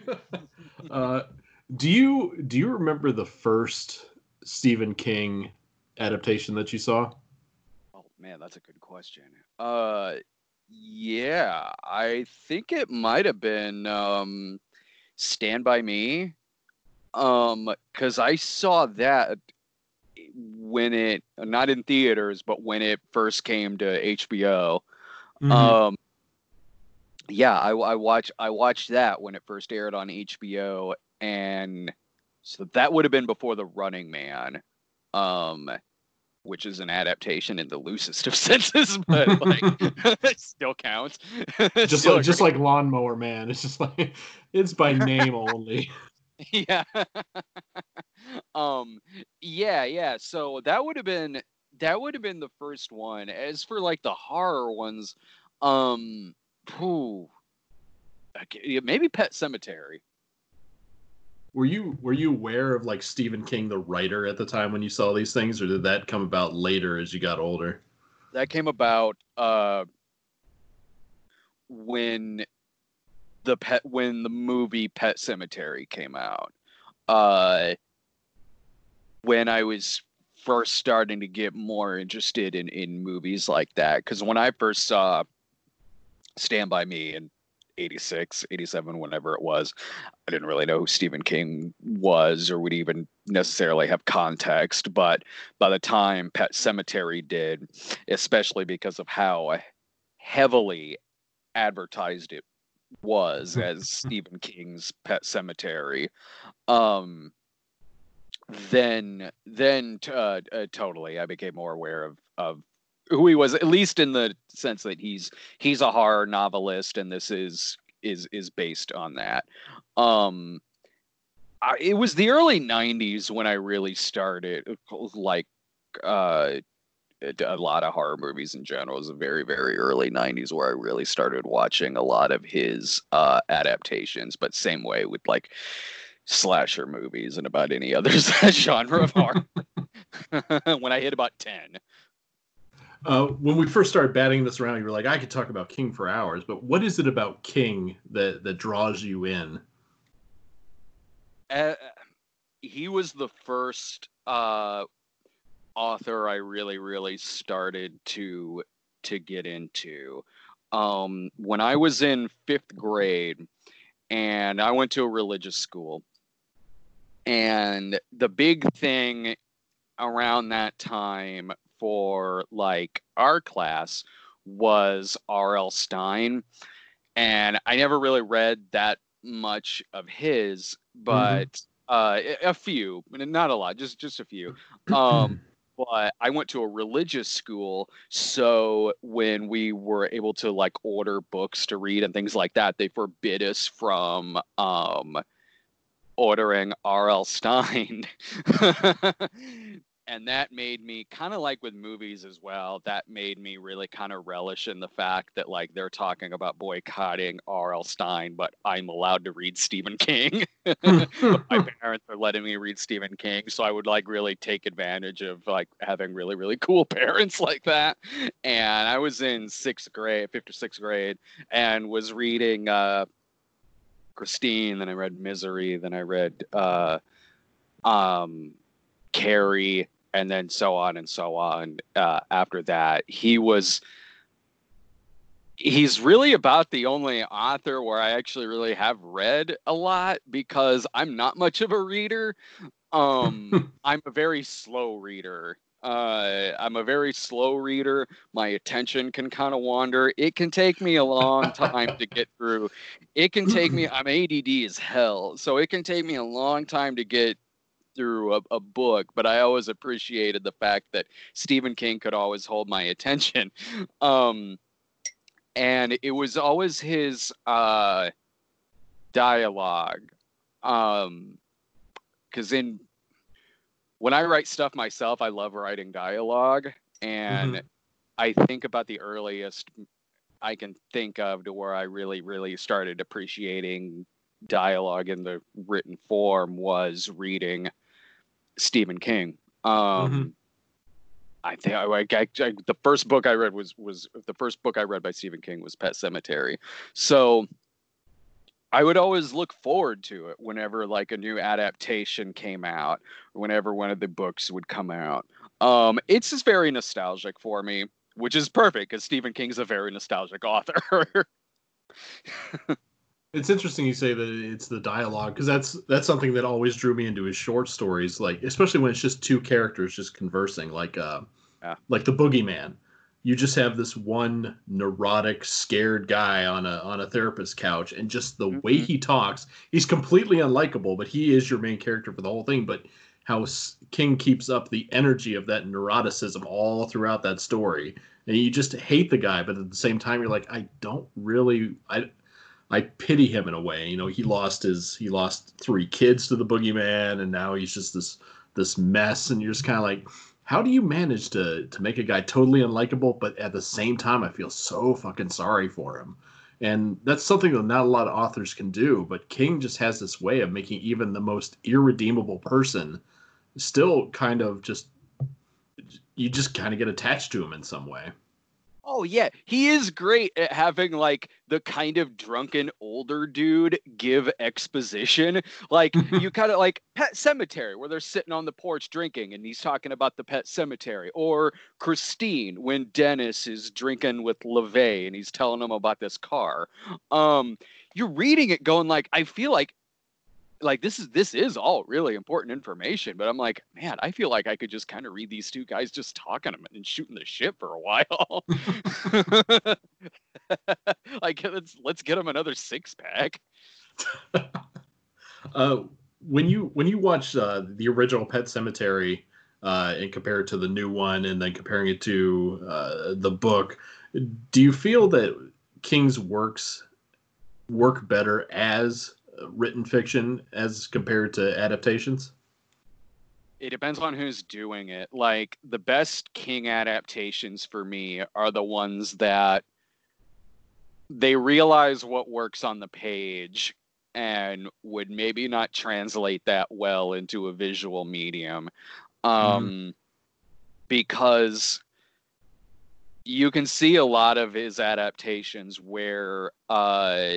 uh, do you do you remember the first Stephen King adaptation that you saw? Oh man, that's a good question. Uh, yeah, I think it might have been um, Stand by Me. Um, because I saw that when it not in theaters, but when it first came to HBO. Mm-hmm. Um, yeah, I, I watched I watched that when it first aired on HBO, and so that would have been before the Running Man, um, which is an adaptation in the loosest of senses, but like it still counts. just still like, just like Lawnmower Man, it's just like it's by name only. yeah. um. Yeah. Yeah. So that would have been that would have been the first one. As for like the horror ones, um, whew, maybe Pet Sematary. were you were you aware of like Stephen King the writer at the time when you saw these things, or did that come about later as you got older? That came about uh, when the pet when the movie Pet Sematary came out. Uh, when I was first starting to get more interested in in movies like that, because when I first saw Stand by Me in 86, 87, whenever it was. I didn't really know who Stephen King was or would even necessarily have context. But by the time Pet Sematary did, especially because of how heavily advertised it was as Stephen King's Pet Sematary, um, then then uh, uh, totally I became more aware of of who he was, at least in the sense that he's he's a horror novelist, and this is is is based on that. Um, I, it was the early '90s when I really started like uh, a lot of horror movies in general. It was the very very early '90s where I really started watching a lot of his uh, adaptations. But same way with like slasher movies and about any other genre of horror. when I hit about ten. Uh, when we first started batting this around, you were like, I could talk about King for hours, but what is it about King that that draws you in? Uh, he was the first uh, author I really, really started to to get into. Um, when I was in fifth grade, and I went to a religious school, and the big thing around that time for like our class was R.L. Stine. And I never really read that much of his, mm-hmm. but mm-hmm. uh, a few, not a lot, just just a few. Um, but I went to a religious school, so when we were able to like order books to read and things like that, they forbid us from um, ordering R.L. Stine and that made me kind of like with movies as well that made me really kind of relish in the fact that like they're talking about boycotting R.L. Stine but I'm allowed to read Stephen King my parents are letting me read Stephen King so I would like really take advantage of like having really really cool parents like that and I was in 6th grade 5th or 6th grade and was reading uh Christine then I read Misery then I read uh um Carrie, and then so on and so on. Uh, after that, he was. He's really about the only author where I actually really have read a lot because I'm not much of a reader. Um, I'm a very slow reader. Uh, I'm a very slow reader. My attention can kind of wander. It can take me a long time to get through. It can take me, I'm ADD as hell. So it can take me a long time to get through a, a, book, but I always appreciated the fact that Stephen King could always hold my attention. Um, and it was always his uh, dialogue. Um, because in when I write stuff myself, I love writing dialogue, and mm-hmm. I think about the earliest I can think of to where I really, really started appreciating dialogue in the written form was reading Stephen King. Um, mm-hmm. I think I, I, I, the first book I read was was the first book I read by Stephen King was Pet Sematary. So I would always look forward to it whenever like a new adaptation came out, whenever one of the books would come out. Um, it's just very nostalgic for me, which is perfect because Stephen King's a very nostalgic author. it's interesting you say that it's the dialogue because that's that's something that always drew me into his short stories, like especially when it's just two characters just conversing, like uh, yeah. like the boogeyman you just have this one neurotic, scared guy on a on a therapist couch, and just the mm-hmm. way he talks, he's completely unlikable, but he is your main character for the whole thing. But how King keeps up the energy of that neuroticism all throughout that story, and you just hate the guy, but at the same time, you're like, I don't really, I, I pity him in a way. You know, he lost his, he lost three kids to the boogeyman, and now he's just this this mess, and you're just kind of like how do you manage to to make a guy totally unlikable, but at the same time, I feel so fucking sorry for him. And that's something that not a lot of authors can do. But King just has this way of making even the most irredeemable person still kind of just you just kind of get attached to him in some way. Oh yeah, he is great at having like the kind of drunken older dude give exposition. Like you kind of like Pet Sematary where they're sitting on the porch drinking and he's talking about the Pet Cemetery or Christine when Dennis is drinking with LeBay and he's telling him about this car. Um you're reading it going like I feel like like this is this is all really important information but i'm like man i feel like i could just kind of read these two guys just talking and shooting the shit for a while. Like let's let's get them another six pack. Uh when you when you watch uh the original Pet Sematary uh and compare it to the new one and then comparing it to uh the book do you feel that king's works work better as written fiction as compared to adaptations? It depends on who's doing it. Like the best King adaptations for me are the ones that they realize what works on the page and would maybe not translate that well into a visual medium. Um, mm. Because you can see a lot of his adaptations where uh,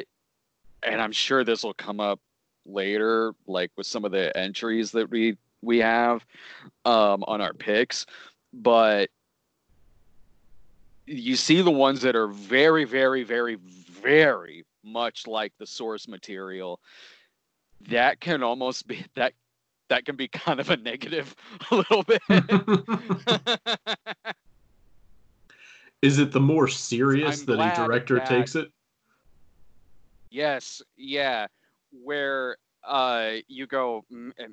and I'm sure this will come up later, like with some of the entries that we we have um, on our picks, but you see the ones that are very, very, very, very much like the source material. That can almost be that that can be kind of a negative a little bit. Is it the more serious I'm that a director that, takes it? Yes, yeah, where uh, you go,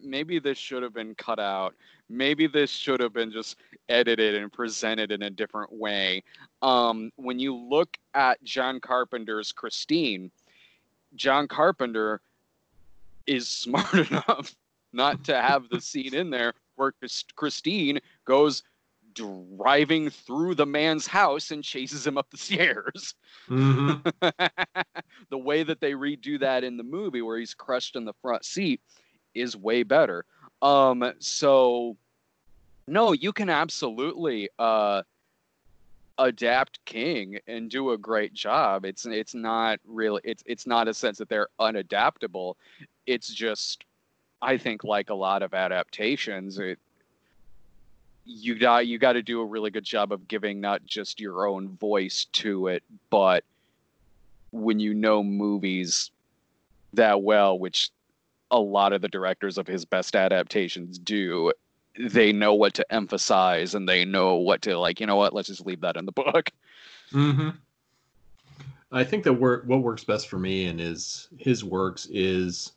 maybe this should have been cut out. Maybe this should have been just edited and presented in a different way. Um, when you look at John Carpenter's Christine, John Carpenter is smart enough not to have the scene in there where Christine goes driving through the man's house and chases him up the stairs. Mm-hmm. the way that they redo that in the movie where he's crushed in the front seat is way better. Um, so no, you can absolutely uh, adapt King and do a great job. It's it's not really it's it's not a sense that they're unadaptable. It's just I think like a lot of adaptations, it you got you got to do a really good job of giving not just your own voice to it, but when you know movies that well, which a lot of the directors of his best adaptations do, they know what to emphasize and they know what to like. You know what? Let's just leave that in the book. Mm-hmm. I think that work what works best for me and his his works is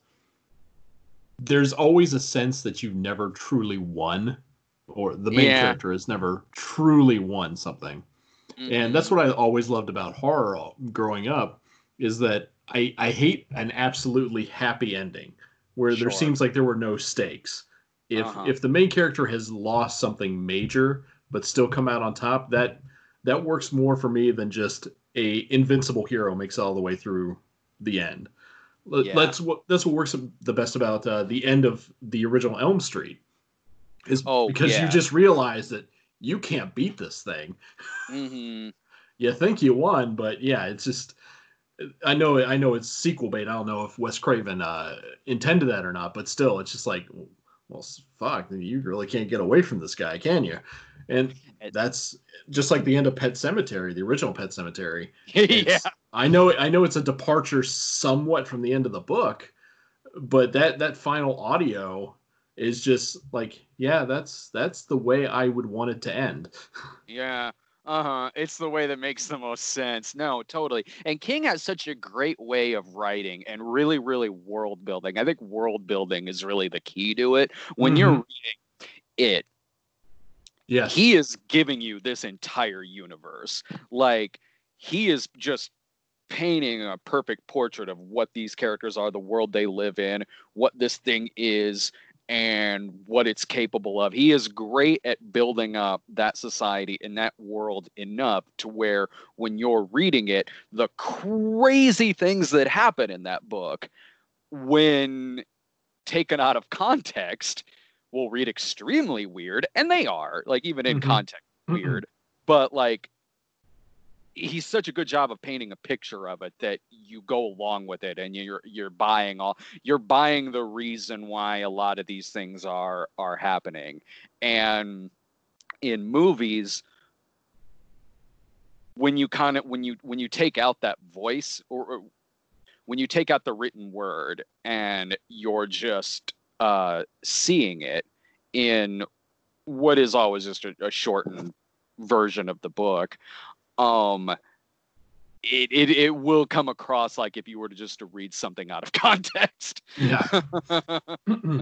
there's always a sense that you've never truly won or the main yeah. character has never truly won something. Mm-hmm. And that's what I always loved about horror growing up is that I, I hate an absolutely happy ending where sure. there seems like there were no stakes. If uh-huh. if the main character has lost something major but still come out on top, that that works more for me than just a invincible hero makes it all the way through the end. Yeah. That's what that's what works the best about uh, the end of the original Elm Street is oh, because yeah. you just realize that you can't beat this thing. Mm-hmm. you think you won, but yeah, it's just I know I know it's sequel bait. I don't know if Wes Craven uh, intended that or not, but still, it's just like, well, fuck, you really can't get away from this guy, can you? And that's just like the end of Pet Sematary, the original Pet Sematary. yeah, I know I know it's a departure somewhat from the end of the book, but that that final audio is just like, yeah, that's that's the way I would want it to end. Yeah. Uh-huh. It's the way that makes the most sense. No, totally. And King has such a great way of writing and really, really world building. I think world building is really the key to it. When mm-hmm. you're reading it, yeah, he is giving you this entire universe. Like he is just painting a perfect portrait of what these characters are, the world they live in, what this thing is, and what it's capable of. He is great at building up that society and that world enough to where when you're reading it, the crazy things that happen in that book, when taken out of context, will read extremely weird. And they are, like, even in mm-hmm. context, weird. Mm-hmm. But, like, he's such a good job of painting a picture of it that you go along with it and you're you're buying all you're buying the reason why a lot of these things are are happening. And in movies when you kind of when you when you take out that voice or, or when you take out the written word and you're just uh seeing it in what is always just a, a shortened version of the book um it, it it will come across like if you were to just to read something out of context. Yeah.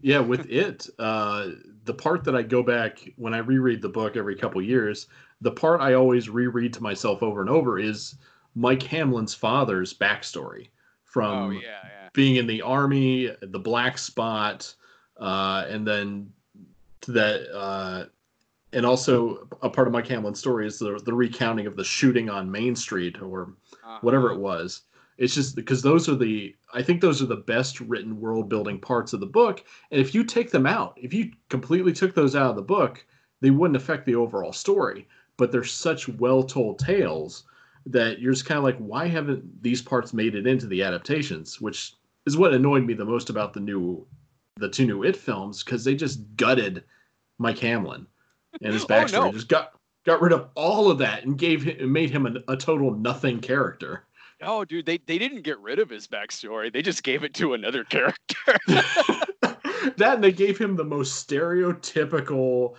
yeah, with it, uh, the part that I go back when I reread the book every couple years, the part I always reread to myself over and over is Mike Hanlon's father's backstory from oh, yeah, yeah. being in the army, the black spot, uh, and then to that uh, and also a part of Mike Hanlon's story is the the recounting of the shooting on Main Street or uh-huh. whatever it was. It's just because those are the I think those are the best written world building parts of the book. And if you take them out, if you completely took those out of the book, they wouldn't affect the overall story. But they're such well told tales that you're just kind of like, why haven't these parts made it into the adaptations? Which is what annoyed me the most about the new the two new It films because they just gutted Mike Hanlon and his oh, backstory. Oh, no. Just got got rid of all of that and gave him made him a, a total nothing character. Oh, dude, they they didn't get rid of his backstory. They just gave it to another character. that and they gave him the most stereotypical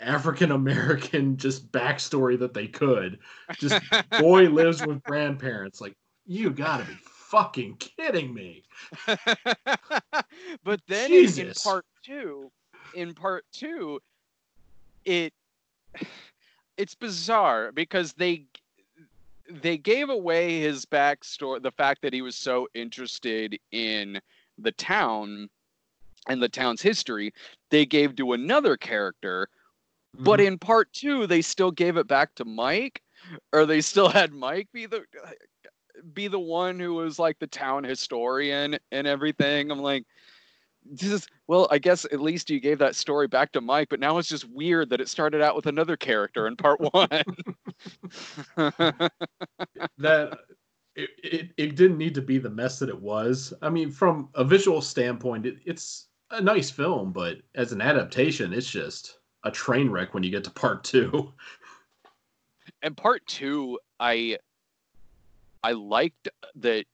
African American just backstory that they could. Just boy lives with grandparents. Like, you gotta be fucking kidding me. but then in, in part two, in part two, it it's bizarre because they they gave away his backstory the fact that he was so interested in the town and the town's history they gave to another character mm-hmm. but in part two they still gave it back to mike or they still had mike be the be the one who was like the town historian and everything i'm like this is well i guess at least you gave that story back to mike but now it's just weird that it started out with another character in part one. That it, it, it didn't need to be the mess that it was. I mean from a visual standpoint it, it's a nice film but as an adaptation it's just a train wreck when you get to part two. And part two i i liked that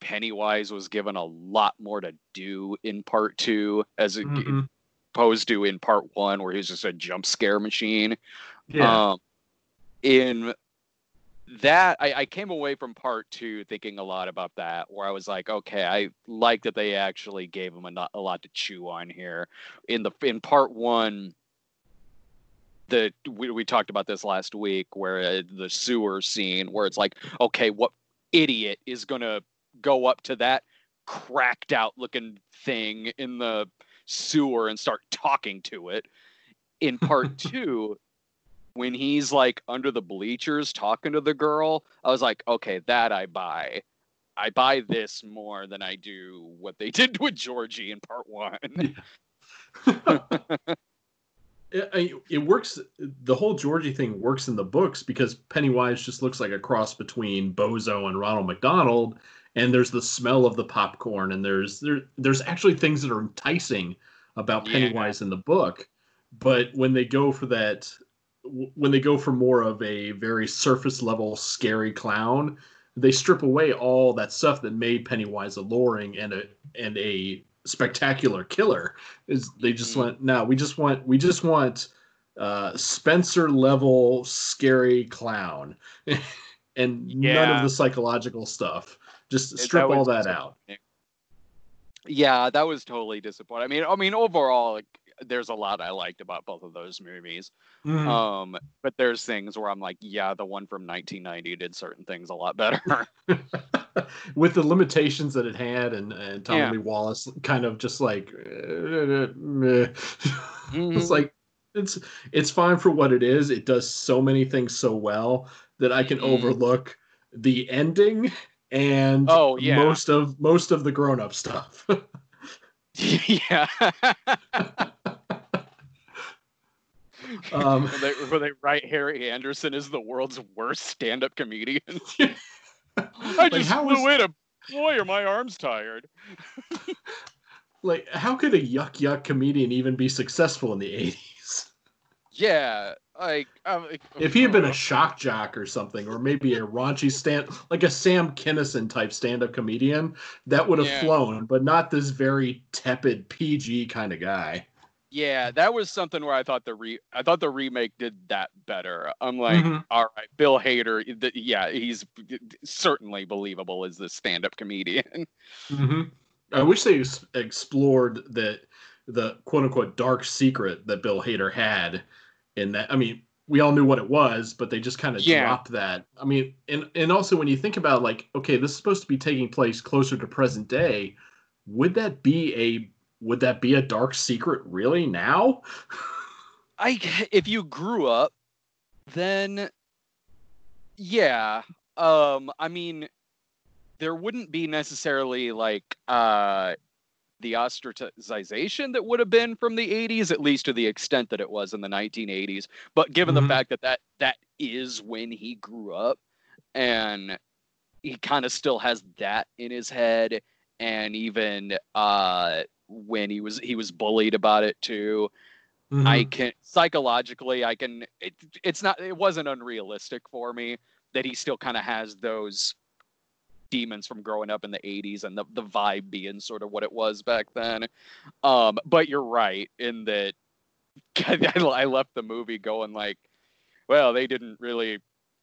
Pennywise was given a lot more to do in part two as mm-hmm. opposed to in part one, where he's just a jump scare machine. Yeah. Um, in that, I, I came away from part two thinking a lot about that, where I was like, okay, I like that they actually gave him a, a lot to chew on here. In the in part one, the we, we talked about this last week where uh, the sewer scene where it's like okay what idiot is gonna go up to that cracked out looking thing in the sewer and start talking to it. In part two, when he's like under the bleachers talking to the girl, I was like, okay, that I buy. I buy this more than I do what they did with Georgie in part one. it, it, works. The whole Georgie thing works in the books because Pennywise just looks like a cross between Bozo and Ronald McDonald, and there's the smell of the popcorn, and there's there there's actually things that are enticing about Pennywise yeah. in the book, but when they go for that, when they go for more of a very surface level scary clown, they strip away all that stuff that made Pennywise alluring and a and a spectacular killer. Is they just mm-hmm. went no, we just want we just want uh, Spencer level scary clown, and yeah. none of the psychological stuff. Just strip that all that out. Yeah, that was totally disappointing. I mean, I mean, overall, like, there's a lot I liked about both of those movies. Mm-hmm. Um, but there's things where I'm like, yeah, the one from 1990 did certain things a lot better. With the limitations that it had, and, and Tommy yeah. Lee Wallace kind of just like, mm-hmm. it's like it's it's fine for what it is. It does so many things so well that I can mm-hmm. overlook the ending and oh yeah most of most of the grown up stuff. yeah. um, where, they, where they write Harry Anderson is the world's worst stand up comedian. I just like, flew was... in a boy, are my arms tired. like, how could a yuck yuck comedian even be successful in the 80s? Yeah, like, if he had been a shock jock or something, or maybe a raunchy stand, like a Sam Kinison type stand-up comedian, that would have yeah. flown. But not this very tepid PG kind of guy. Yeah, that was something where I thought the re I thought the remake did that better. I'm like, mm-hmm. all right, Bill Hader, the, yeah, he's certainly believable as the stand-up comedian. Mm-hmm. I wish they explored that the quote unquote dark secret that Bill Hader had in that. I mean, we all knew what it was, but they just kind of yeah. dropped that. I mean, and and also when you think about like, okay, this is supposed to be taking place closer to present day, would that be a would that be a dark secret really now? I if you grew up, then yeah. Um, I mean, there wouldn't be necessarily like uh the ostracization that would have been from the 80s at least to the extent that it was in the 1980s but given mm-hmm. the fact that that that is when he grew up and he kind of still has that in his head and even uh when he was he was bullied about it too mm-hmm. i can psychologically i can it, it's not it wasn't unrealistic for me that he still kind of has those demons from growing up in the 80s and the, the vibe being sort of what it was back then. Um, but you're right in that I left the movie going like, well, they didn't really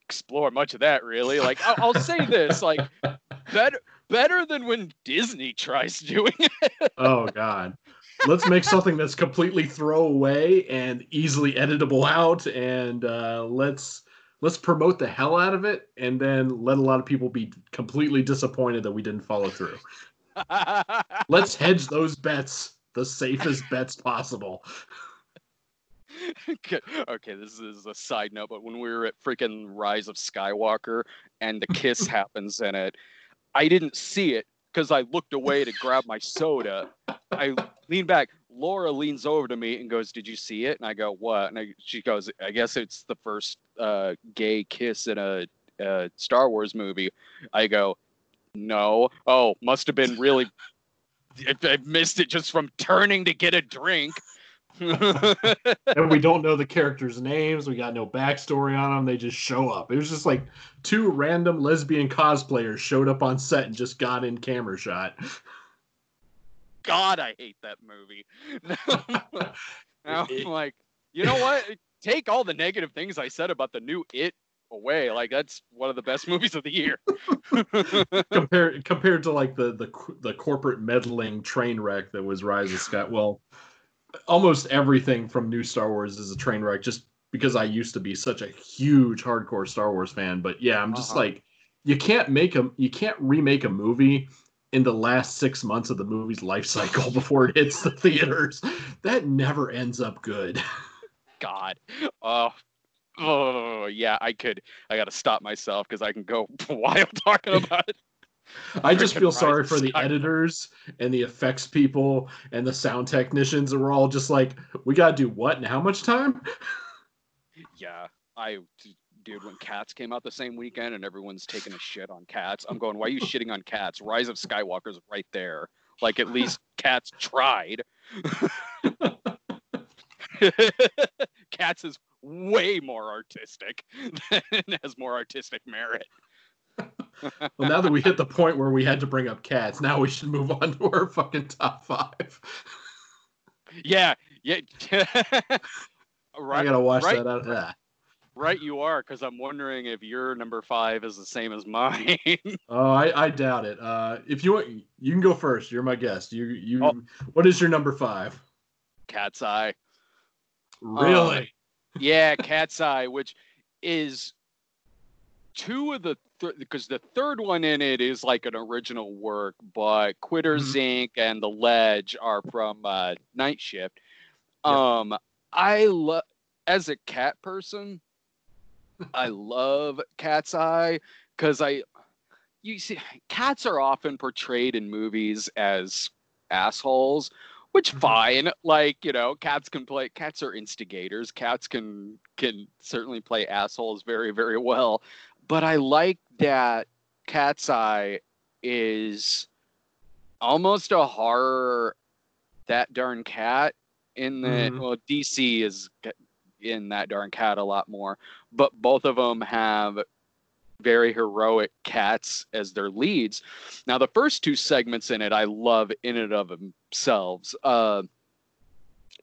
explore much of that really. Like I'll, I'll say this, like better better than when Disney tries doing it. oh God. Let's make something that's completely throwaway and easily editable out, and uh, let's let's promote the hell out of it and then let a lot of people be completely disappointed that we didn't follow through. let's hedge those bets the safest bets possible. okay, this is a side note, but when we were at freaking Rise of Skywalker and the kiss happens in it, I didn't see it because I looked away to grab my soda. I leaned back. Laura leans over to me and goes, "Did you see it?" And I go, "What?" And I, she goes, "I guess it's the first uh, gay kiss in a, a Star Wars movie." I go, "No. Oh, must have been really. I missed it just from turning to get a drink." and we don't know the characters' names. We got no backstory on them. They just show up. It was just like two random lesbian cosplayers showed up on set and just got in camera shot. God, I hate that movie. I'm like, you know what? Take all the negative things I said about the new It away. Like that's one of the best movies of the year. compared compared to like the the the corporate meddling train wreck that was Rise of Scott. Well, almost everything from new Star Wars is a train wreck. Just because I used to be such a huge hardcore Star Wars fan, but yeah, I'm just uh-huh. like, you can't make a you can't remake a movie in the last six months of the movie's life cycle before it hits the theaters. That never ends up good. God. Oh, oh yeah, I could. I got to stop myself because I can go wild talking about it. I just feel sorry for the editors and the effects people and the sound technicians. that were all just like, we gotta do what and how much time? Yeah, I dude, when Cats came out the same weekend and everyone's taking a shit on Cats, I'm going, why are you shitting on Cats? Rise of Skywalker's right there. Like at least Cats tried. Cats is way more artistic and has more artistic merit. well, now that we hit the point where we had to bring up cats, now we should move on to our fucking top five. yeah, yeah. right, I gotta watch right, that out. Yeah. Right, you are, because I'm wondering if your number five is the same as mine. oh, I, I doubt it. Uh, if you want, you can go first. You're my guest. You, you. Oh. What is your number five? Cat's Eye. Really? Um, yeah, Cat's Eye, which is two of the because th- the third one in it is like an original work, but Quitters mm-hmm. Inc. and The Ledge are from uh, Night Shift. Um, I love as a cat person, I love Cat's Eye because I you see cats are often portrayed in movies as assholes which mm-hmm. fine like you know cats can play cats are instigators cats can can certainly play assholes very very well but i like that cat's eye is almost a horror that darn cat in the mm-hmm. well dc is in that darn cat a lot more but both of them have very heroic cats as their leads. Now, the first two segments in it, I love in and of themselves. Uh,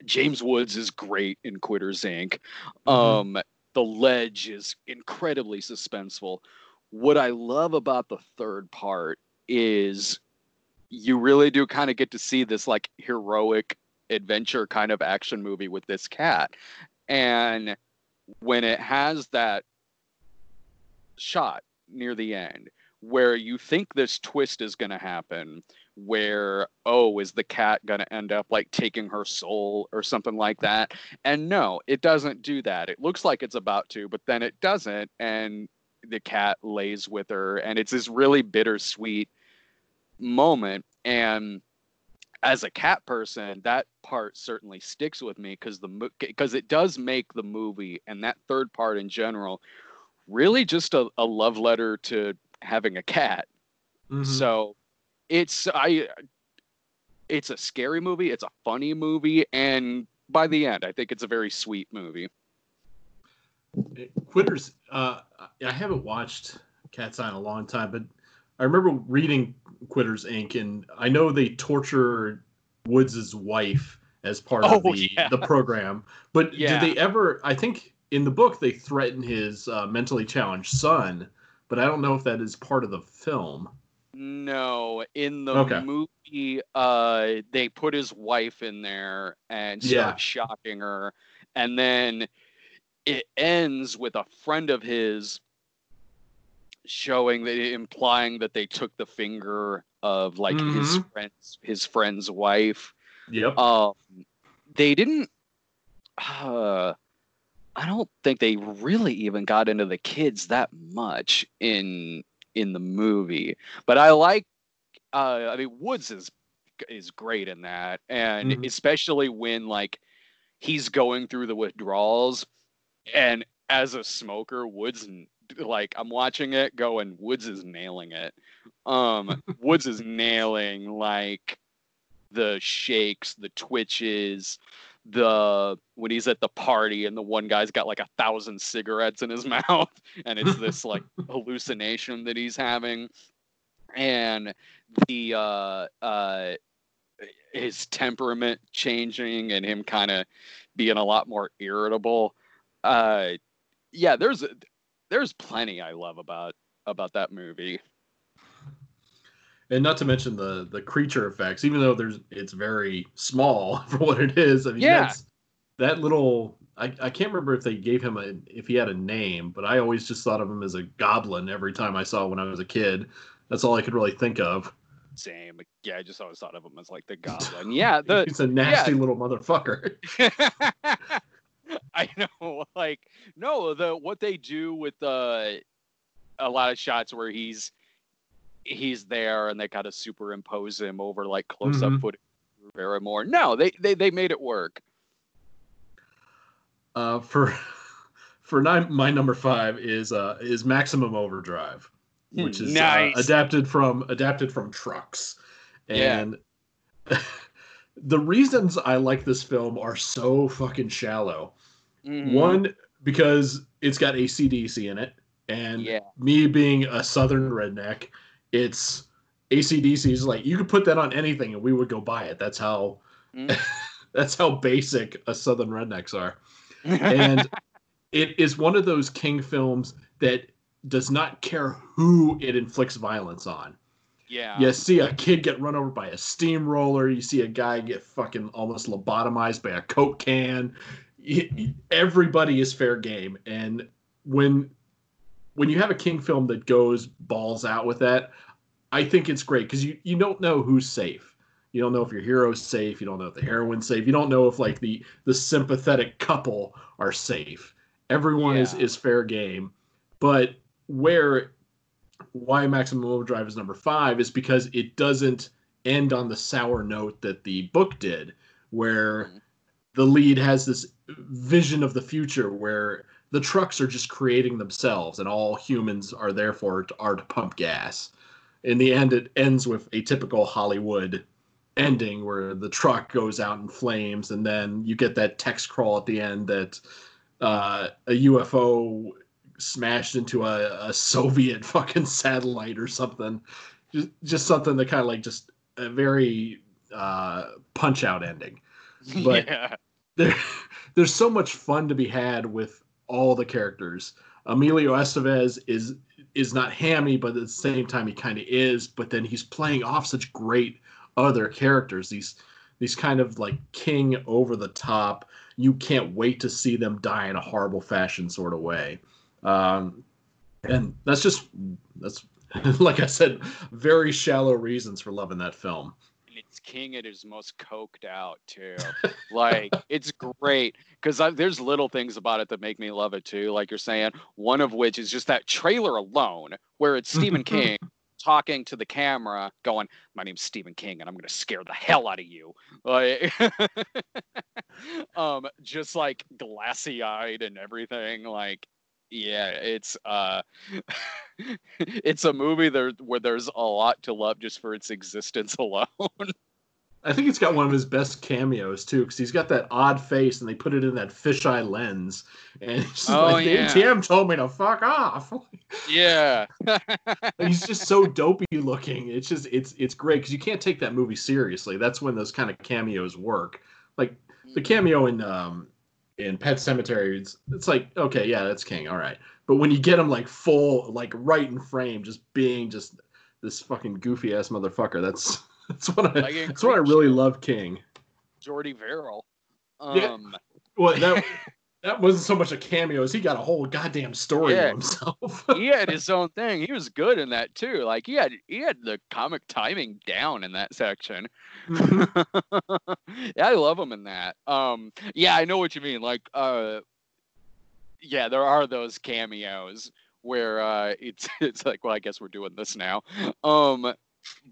James Woods is great in Quitters Inc. Mm-hmm. Um, the Ledge is incredibly suspenseful. What I love about the third part is you really do kind of get to see this like heroic adventure kind of action movie with this cat. And when it has that shot near the end where you think this twist is going to happen where oh is the cat going to end up like taking her soul or something like that? And no it doesn't do that. It looks like it's about to but then it doesn't. And the cat lays with her and it's this really bittersweet moment. And as a cat person that part certainly sticks with me because the because it does make the movie and that third part in general really just a, a love letter to having a cat. Mm-hmm. So it's I it's a scary movie, it's a funny movie, and by the end, I think it's a very sweet movie. Quitters, uh, I haven't watched Cat's Eye in a long time, but I remember reading Quitters Inc. and I know they torture Woods's wife as part oh, of the yeah. the program. But yeah. did they ever? I think in the book they threaten his uh, mentally challenged son, but I don't know if that is part of the film. No, in the okay. movie, uh, they put his wife in there and start yeah. shocking her, and then it ends with a friend of his showing that implying that they took the finger of like mm-hmm. his friend's his friend's wife. Yep. Um, they didn't. Uh, I don't think they really even got into the kids that much in in the movie. But I like uh I mean Woods is is great in that and mm-hmm. especially when like he's going through the withdrawals and as a smoker Woods like I'm watching it going Woods is nailing it. Um Woods is nailing like the shakes, the twitches, the when he's at the party and the one guy's got like a thousand cigarettes in his mouth and it's this like hallucination that he's having and the uh uh his temperament changing and him kind of being a lot more irritable uh yeah there's there's plenty i love about about that movie. And not to mention the the creature effects even though there's it's very small for what it is. I mean yeah. that's that little I, I can't remember if they gave him a if he had a name but i always just thought of him as a goblin every time i saw it when i was a kid. That's all i could really think of. Same. Yeah i just always thought of him as like the goblin. Yeah the, he's a nasty yeah. little motherfucker i know like no the what they do with the uh, a lot of shots where he's he's there and they kind of superimpose him over like close up mm-hmm. footage Barrymore. No, they, they they made it work. Uh, for for nine, my number five is uh is Maximum Overdrive, which is uh, nice. uh, adapted from adapted from Trucks, and yeah. the reasons I like this film are so fucking shallow. Mm-hmm. One because it's got ACDC in it, and yeah. me being a Southern redneck, it's ACDC is like you could put that on anything and we would go buy it. That's how mm. that's how basic a Southern rednecks are. And it is one of those King films that does not care who it inflicts violence on. Yeah. You see a kid get run over by a steamroller. You see a guy get fucking almost lobotomized by a Coke can. Everybody is fair game. And when when you have a King film that goes balls out with that, I think it's great because you, you don't know who's safe. You don't know if your hero's safe. You don't know if the heroine's safe. You don't know if like the the sympathetic couple are safe. Everyone yeah. is is fair game. But where why Maximum Overdrive is number five is because it doesn't end on the sour note that the book did, where mm-hmm. the lead has this vision of the future where the trucks are just creating themselves and all humans are therefore are to pump gas in the end, it ends with a typical Hollywood ending where the truck goes out in flames, and then you get that text crawl at the end that uh, a UFO smashed into a, a, Soviet fucking satellite or something. Just, just something that kind of like just a very uh, punch out ending. But yeah. There, there's so much fun to be had with all the characters. Emilio Estevez is is not hammy, but at the same time he kind of is. But then he's playing off such great other characters. These these kind of like king over the top. You can't wait to see them die in a horrible fashion sort of way. Um, and that's just that's like I said, very shallow reasons for loving that film it's King at his most coked out too. like it's great because there's little things about it that make me love it too. Like you're saying, one of which is just that trailer alone, where it's Stephen King talking to the camera, going, "My name's Stephen King, and I'm gonna scare the hell out of you." Like, um, just like glassy eyed and everything. Like yeah, it's uh, it's a movie there where there's a lot to love just for its existence alone. I think it's got one of his best cameos too, because he's got that odd face, and they put it in that fisheye lens, and it's oh, like yeah. the ATM told me to fuck off. yeah, he's just so dopey looking. It's just it's it's great because you can't take that movie seriously. That's when those kind of cameos work. Like the mm. cameo in um, in Pet Sematary, it's, it's like okay, yeah, that's King, all right. But when you get him like full, like right in frame, just being just this fucking goofy ass motherfucker, that's that's what I like that's what I really love King. Jordy Verrill. Um, yeah. Well, that that wasn't so much a cameo as he got a whole goddamn story yeah. himself. he had his own thing. He was good in that too. Like he had he had the comic timing down in that section. Mm-hmm. yeah, I love him in that. Um, yeah, I know what you mean. Like, uh, yeah, there are those cameos where uh, it's it's like, well, I guess we're doing this now. Um,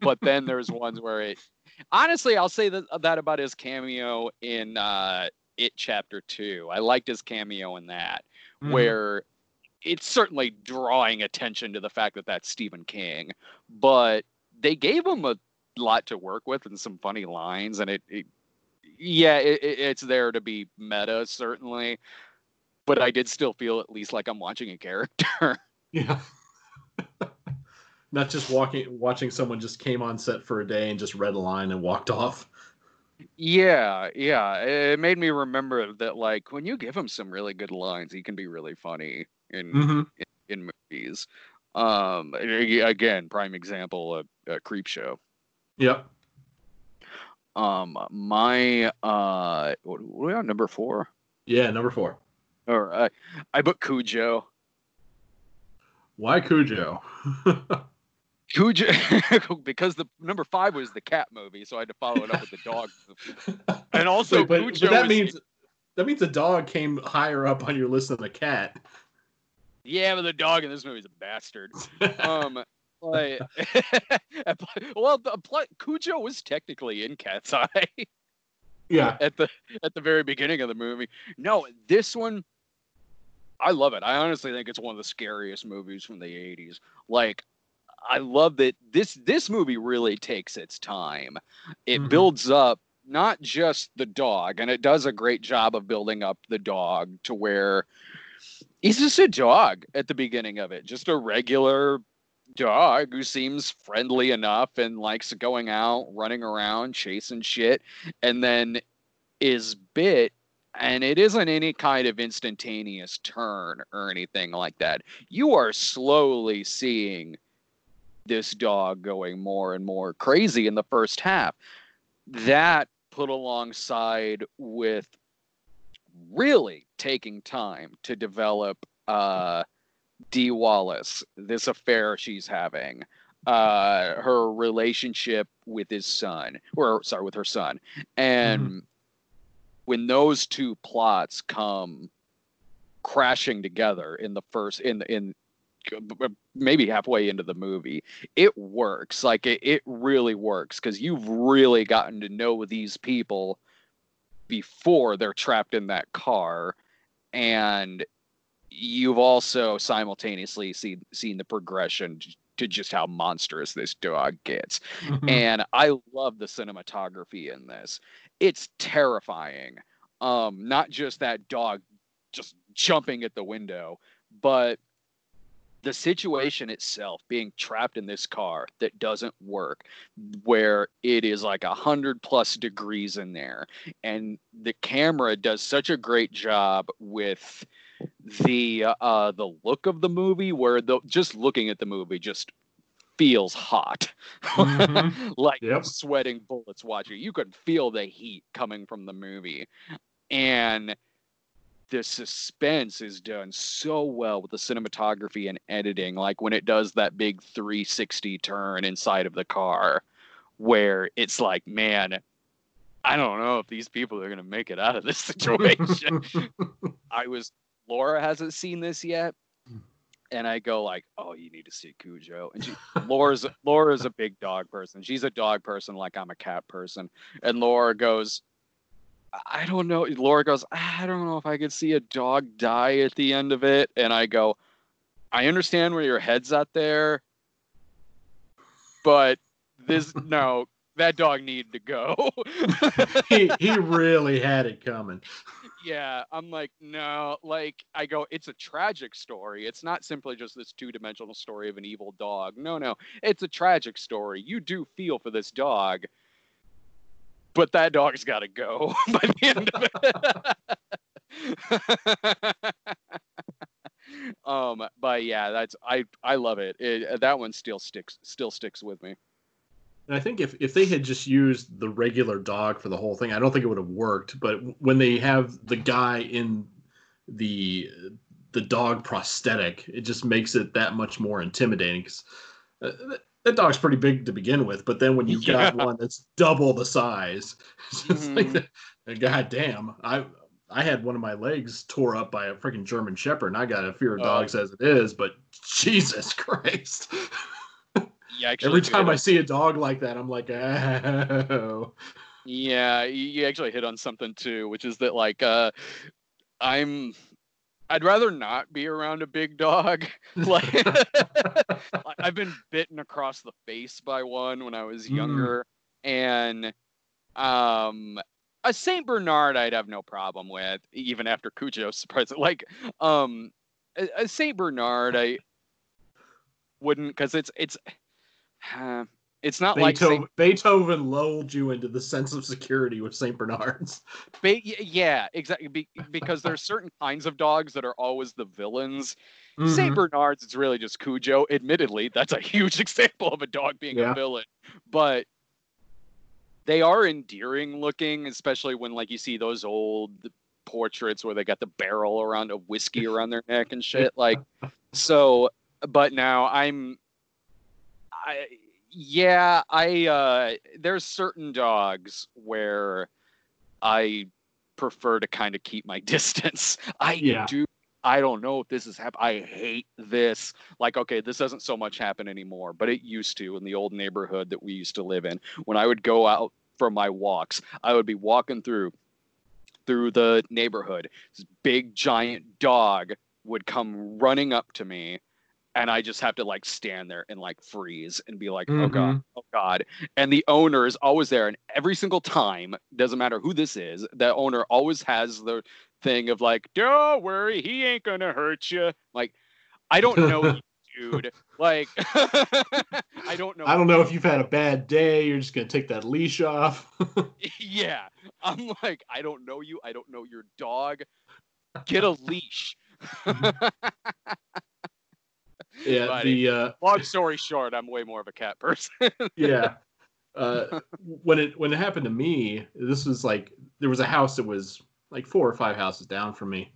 but then there's ones where it. Honestly, I'll say that that about his cameo in uh, it Chapter Two. I liked his cameo in that, mm-hmm. where it's certainly drawing attention to the fact that that's Stephen King, but they gave him a lot to work with and some funny lines, and it, it yeah, it, it's there to be meta certainly, but I did still feel at least like I'm watching a character. yeah. Not just walking, watching someone just came on set for a day and just read a line and walked off. Yeah, yeah. It made me remember that, like, when you give him some really good lines, he can be really funny in mm-hmm. in, in, movies. Um, again, prime example, a, a Creepshow. Yep. Um, my uh, what, what are we on number four? Yeah, number four. All right, I put Cujo. Why Cujo? Cujo, because the number five was the cat movie, so I had to follow it up with the dog. and also, but, Cujo but that means that means the dog came higher up on your list than the cat. Yeah, but the dog in this movie is a bastard. um, like, well, the, Cujo was technically in Cat's Eye. Yeah. At the at the very beginning of the movie. No, this one I love it. I honestly think it's one of the scariest movies from the 80s. Like I love that this this movie really takes its time. It mm-hmm. builds up not just the dog and it does a great job of building up the dog to where he's just a dog at the beginning of it, just a regular dog who seems friendly enough and likes going out, running around, chasing shit, and then is bit. And it isn't any kind of instantaneous turn or anything like that. You are slowly seeing this dog going more and more crazy in the first half. That put alongside with really taking time to develop uh, Dee Wallace, this affair she's having, uh, her relationship with his son, or sorry, with her son, and mm-hmm. when those two plots come crashing together in the first in in maybe halfway into the movie it works like it, it really works because you've really gotten to know these people before they're trapped in that car and you've also simultaneously seen seen the progression to just how monstrous this dog gets. Mm-hmm. And I love the cinematography in this. It's terrifying. Um, not just that dog just jumping at the window, but the situation itself being trapped in this car that doesn't work where it is like a hundred plus degrees in there and the camera does such a great job with the uh the look of the movie where the just looking at the movie just feels hot mm-hmm. like yep. sweating bullets watching you could feel the heat coming from the movie and the suspense is done so well with the cinematography and editing like when it does that big 360 turn inside of the car where it's like man I don't know if these people are going to make it out of this situation. I was Laura hasn't seen this yet. Hmm. And I go like, "Oh, you need to see Cujo." And she, Laura's Laura's a big dog person. She's a dog person, like I'm a cat person. And Laura goes, "I don't know." Laura goes, ah, "I don't know if I could see a dog die at the end of it." And I go, "I understand where your head's at there, but this no, that dog needed to go." he he really had it coming yeah, I'm like, no, like I go, it's a tragic story. It's not simply just this two-dimensional story of an evil dog. No, no, it's a tragic story. You do feel for this dog, but that dog's got to go by the end of it. um, but yeah, that's I I love it. it. That one still sticks still sticks with me. And I think if, if they had just used the regular dog for the whole thing, I don't think it would have worked. But when they have the guy in the the dog prosthetic, it just makes it that much more intimidating. Cause, uh, that dog's pretty big to begin with, but then when you've yeah. got one that's double the size, it's mm-hmm. like, God damn, I I had one of my legs tore up by a freaking German Shepherd, and I got a fear of oh. dogs as it is, but Jesus Christ actually every time I see a dog like that, I'm like, oh. Yeah, you actually hit on something too, which is that like uh, I'm I'd rather not be around a big dog. like I've been bitten across the face by one when I was mm. younger, mm. and um, a Saint Bernard I'd have no problem with, even after Cujo surprised. Like um, a, a Saint Bernard I wouldn't because it's it's uh, it's not Beethoven, like Beethoven lulled you into the sense of security with Saint Bernards. Ba- yeah, exactly. Be- because there's certain kinds of dogs that are always the villains. Mm-hmm. Saint Bernards, it's really just Cujo. Admittedly, that's a huge example of a dog being yeah. a villain, but they are endearing looking, especially when like you see those old portraits where they got the barrel around a whiskey around their neck and shit. Like, so. But now I'm I, yeah, I uh, there's certain dogs where I prefer to kind of keep my distance. I yeah. do I don't know if this is happening. I hate this. Like, okay, this doesn't so much happen anymore, but it used to in the old neighborhood that we used to live in. When I would go out for my walks, I would be walking through through the neighborhood. This big giant dog would come running up to me and I just have to like stand there and like freeze and be like, mm-hmm. oh god, mm-hmm. oh god. And the owner is always there, and every single time, doesn't matter who this is, the owner always has the thing of like, don't worry, he ain't gonna hurt you. Like, I don't know you, dude. Like, I don't know. I don't know if you've had a bad day. You're just gonna take that leash off. yeah, I'm like, I don't know you. I don't know your dog. Get a leash. Yeah. But the uh, long story short, I'm way more of a cat person. yeah. Uh, when it when it happened to me, this was like there was a house that was like four or five houses down from me,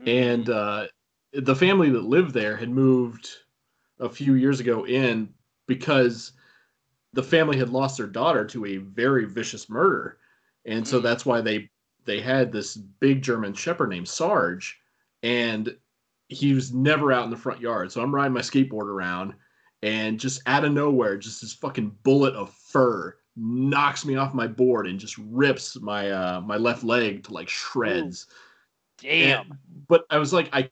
mm-hmm. and uh, the family that lived there had moved a few years ago in because the family had lost their daughter to a very vicious murder, and so mm-hmm. that's why they they had this big German Shepherd named Sarge, and he was never out in the front yard. So I'm riding my skateboard around, and just out of nowhere, just this fucking bullet of fur knocks me off my board and just rips my uh my left leg to like shreds. Ooh, damn. And, but I was like, I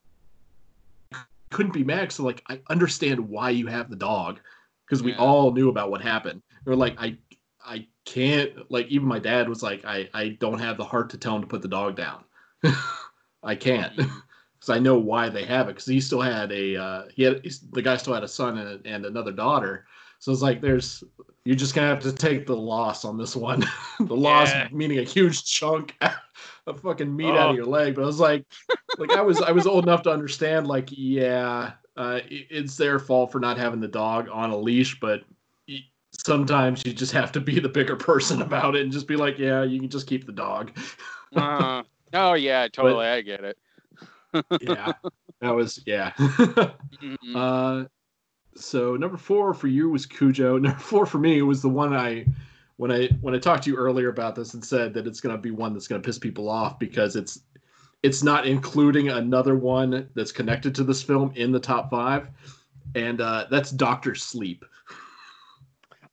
couldn't be mad. So like, I understand why you have the dog because we yeah. all knew about what happened. We're like, I I can't like even my dad was like, I I don't have the heart to tell him to put the dog down. I can't. Because I know why they have it. Because he still had a uh, he had the guy still had a son and, and another daughter. So it's like there's you're just gonna have to take the loss on this one. the loss meaning a huge chunk of fucking meat oh. out of oh. your leg. But I was like, like I was I was old enough to understand like yeah, uh, it's their fault for not having the dog on a leash, but sometimes you just have to be the bigger person about it and just be like, yeah, you can just keep the dog. uh, oh yeah, totally, but, I get it yeah, that was yeah. mm-hmm. uh, so number four for you was Cujo. Number four for me was the one I when I when I talked to you earlier about this and said that it's going to be one that's going to piss people off because it's it's not including another one that's connected to this film in the top five, and uh, that's Doctor Sleep.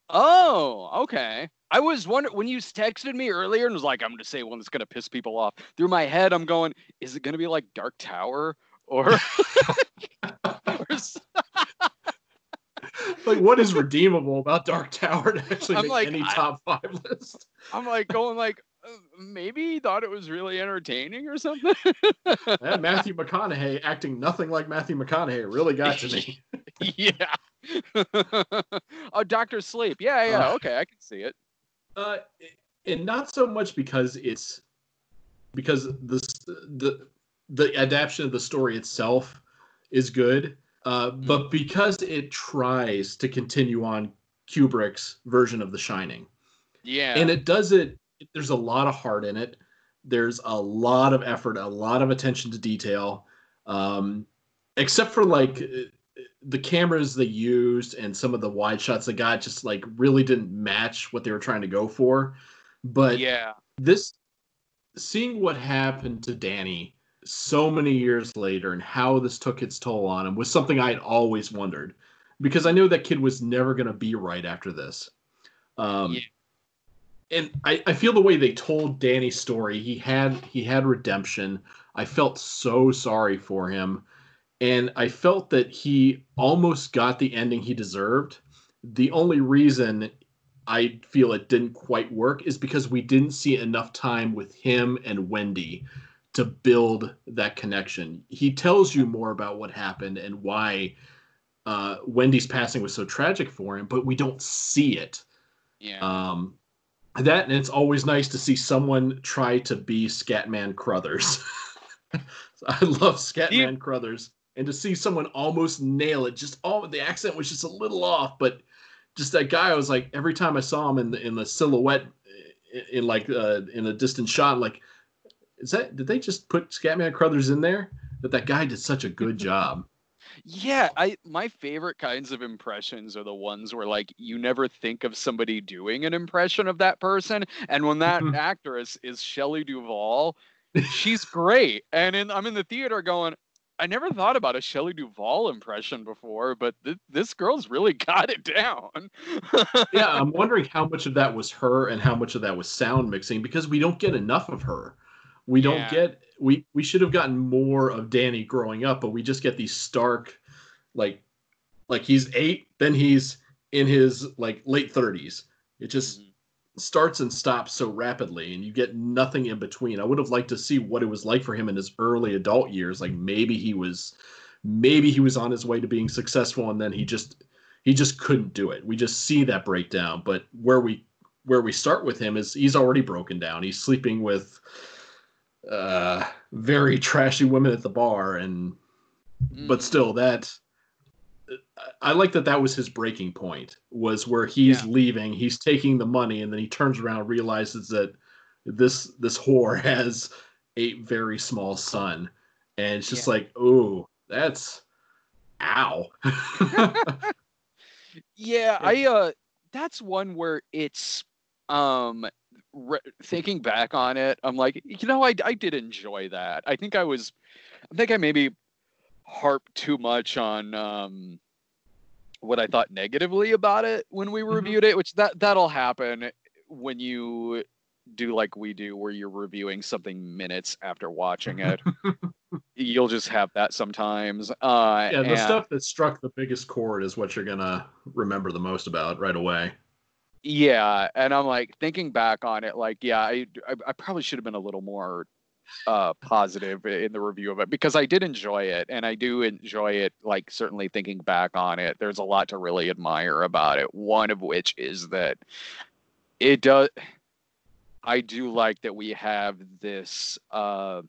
Oh, okay. I was wondering when you texted me earlier and was like, I'm going to say one that's going to piss people off. Through my head, I'm going, is it going to be like Dark Tower or? like, what is redeemable about Dark Tower to actually I'm make like, any top five list? I'm like going like, uh, maybe he thought it was really entertaining or something. that Matthew McConaughey acting nothing like Matthew McConaughey really got to me. yeah. oh, Doctor Sleep. Yeah, yeah. Uh, okay, I can see it. Uh, and not so much because it's because the the the adaptation of the story itself is good, uh, mm-hmm. but because it tries to continue on Kubrick's version of The Shining. Yeah, and it does it. There's a lot of heart in it. There's a lot of effort, a lot of attention to detail. Um, except for like the cameras they used and some of the wide shots they got just like really didn't match what they were trying to go for. But yeah, this seeing what happened to Danny so many years later and how this took its toll on him was something I had always wondered because I knew that kid was never going to be right after this. Um, yeah. And I, I feel the way they told Danny's story, he had he had redemption. I felt so sorry for him and I felt that he almost got the ending he deserved. The only reason I feel it didn't quite work is because we didn't see enough time with him and Wendy to build that connection. He tells you more about what happened and why uh, Wendy's passing was so tragic for him, but we don't see it. Yeah. Um, that and it's always nice to see someone try to be Scatman Crothers. I love Scatman Crothers and to see someone almost nail it, just all the accent was just a little off, but just that guy, I was like, every time I saw him in the in the silhouette, in, in like uh, in a distant shot, like, is that did they just put Scatman Crothers in there? That that guy did such a good job. Yeah, I my favorite kinds of impressions are the ones where like you never think of somebody doing an impression of that person, and when that actress is Shelley Duvall, she's great. And in, I'm in the theater going, I never thought about a Shelley Duvall impression before, but th- this girl's really got it down. yeah, I'm wondering how much of that was her and how much of that was sound mixing because we don't get enough of her. We don't yeah. get we we should have gotten more of Danny growing up, but we just get these stark like like he's 8, then he's in his like late 30s. It just mm-hmm starts and stops so rapidly and you get nothing in between. I would have liked to see what it was like for him in his early adult years. Like maybe he was maybe he was on his way to being successful and then he just he just couldn't do it. We just see that breakdown, but where we where we start with him is he's already broken down. He's sleeping with uh very trashy women at the bar and mm. but still that I like that that was his breaking point was where he's yeah. leaving, he's taking the money, and then he turns around realizes that this this whore has a very small son, and it's just yeah. like, oh, that's ow. yeah, I uh, that's one where it's um re- thinking back on it, I'm like, you know, I I did enjoy that. I think I was, I think I maybe harp too much on um, what I thought negatively about it when we mm-hmm. reviewed it, which that that'll happen when you do like we do where you're reviewing something minutes after watching it. You'll just have that sometimes. Uh, yeah, the and, stuff that struck the biggest chord is what you're gonna remember the most about right away. Yeah, and I'm like thinking back on it, like yeah, I I, I probably should have been a little more uh, positive in the review of it because I did enjoy it, and I do enjoy it. Like certainly thinking back on it, there's a lot to really admire about it. One of which is that it does. I do like that we have this uh,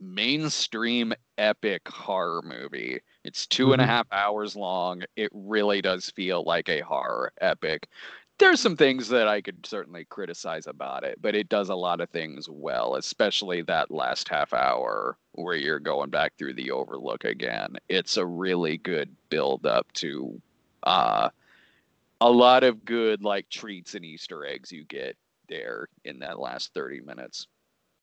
mainstream epic horror movie. It's two mm-hmm. and a mm-hmm. half hours long. It really does feel like a horror epic there's some things that I could certainly criticize about it, but it does a lot of things well, especially that last half hour where you're going back through the overlook again. It's a really good build up to uh, a lot of good like treats and Easter eggs you get there in that last 30 minutes.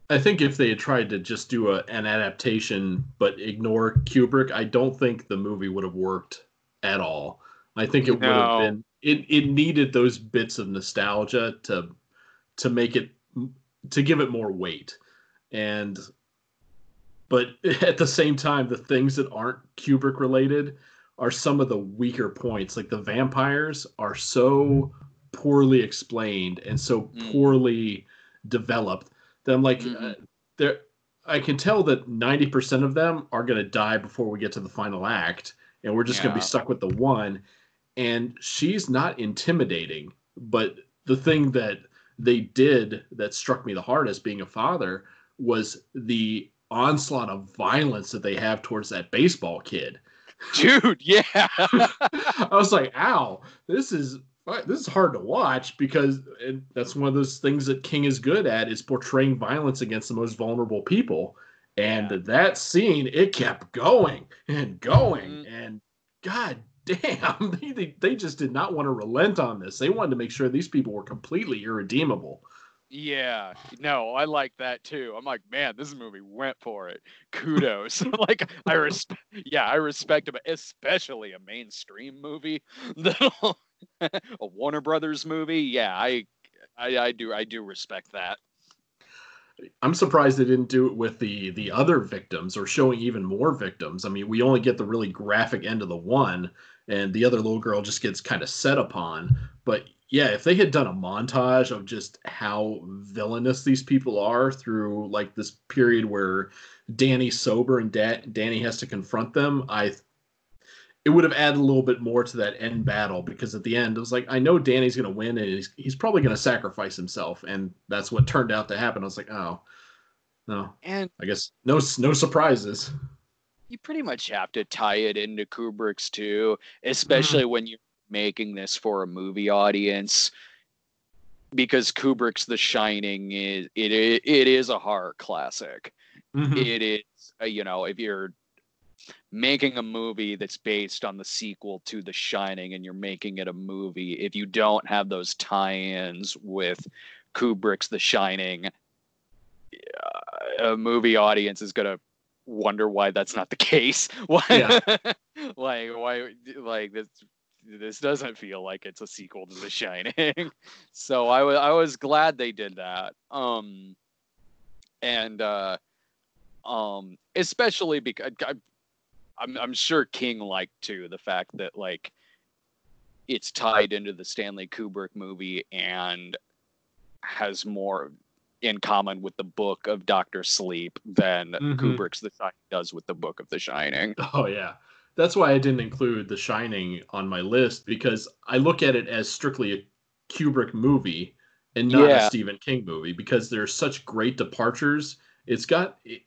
I think if they had tried to just do a, an adaptation but ignore Kubrick, I don't think the movie would have worked at all. I think it no. would have been it it needed those bits of nostalgia to to make it to give it more weight and but at the same time the things that aren't kubrick related are some of the weaker points like the vampires are so poorly explained and so mm. poorly developed that i'm like mm-hmm. uh, there i can tell that 90% of them are going to die before we get to the final act and we're just yeah. going to be stuck with the one and she's not intimidating but the thing that they did that struck me the hardest being a father was the onslaught of violence that they have towards that baseball kid dude yeah i was like ow this is this is hard to watch because that's one of those things that king is good at is portraying violence against the most vulnerable people and yeah. that scene it kept going and going mm-hmm. and god damn, they, they, they just did not want to relent on this. They wanted to make sure these people were completely irredeemable. Yeah, no, I like that too. I'm like, man, this movie went for it. Kudos. like, I respect. Yeah, I respect him, especially a mainstream movie, a Warner Brothers movie. Yeah, I, I, I do, I do respect that. I'm surprised they didn't do it with the the other victims or showing even more victims. I mean, we only get the really graphic end of the one, and the other little girl just gets kind of set upon. But yeah, if they had done a montage of just how villainous these people are through like this period where Danny's sober and da- Danny has to confront them, I it would have added a little bit more to that end battle because at the end it was like I know Danny's going to win and he's, he's probably going to sacrifice himself and that's what turned out to happen. I was like, oh no, and I guess no no surprises you pretty much have to tie it into Kubrick's too, especially mm. when you're making this for a movie audience. Because Kubrick's The Shining is it it, it is a horror classic. Mm-hmm. It is uh, you know if you're making a movie that's based on the sequel to The Shining and you're making it a movie, if you don't have those tie-ins with Kubrick's The Shining, a movie audience is gonna wonder why that's not the case. Why, yeah. like why like this this doesn't feel like it's a sequel to The Shining. so I was I was glad they did that. Um and uh um especially because I, I'm I'm sure King liked too the fact that like it's tied into the Stanley Kubrick movie and has more in common with the book of Doctor Sleep than mm-hmm. Kubrick's The Shining does with the book of The Shining. Oh yeah. That's why I didn't include The Shining on my list because I look at it as strictly a Kubrick movie and not yeah. a Stephen King movie because there's such great departures. It's got it,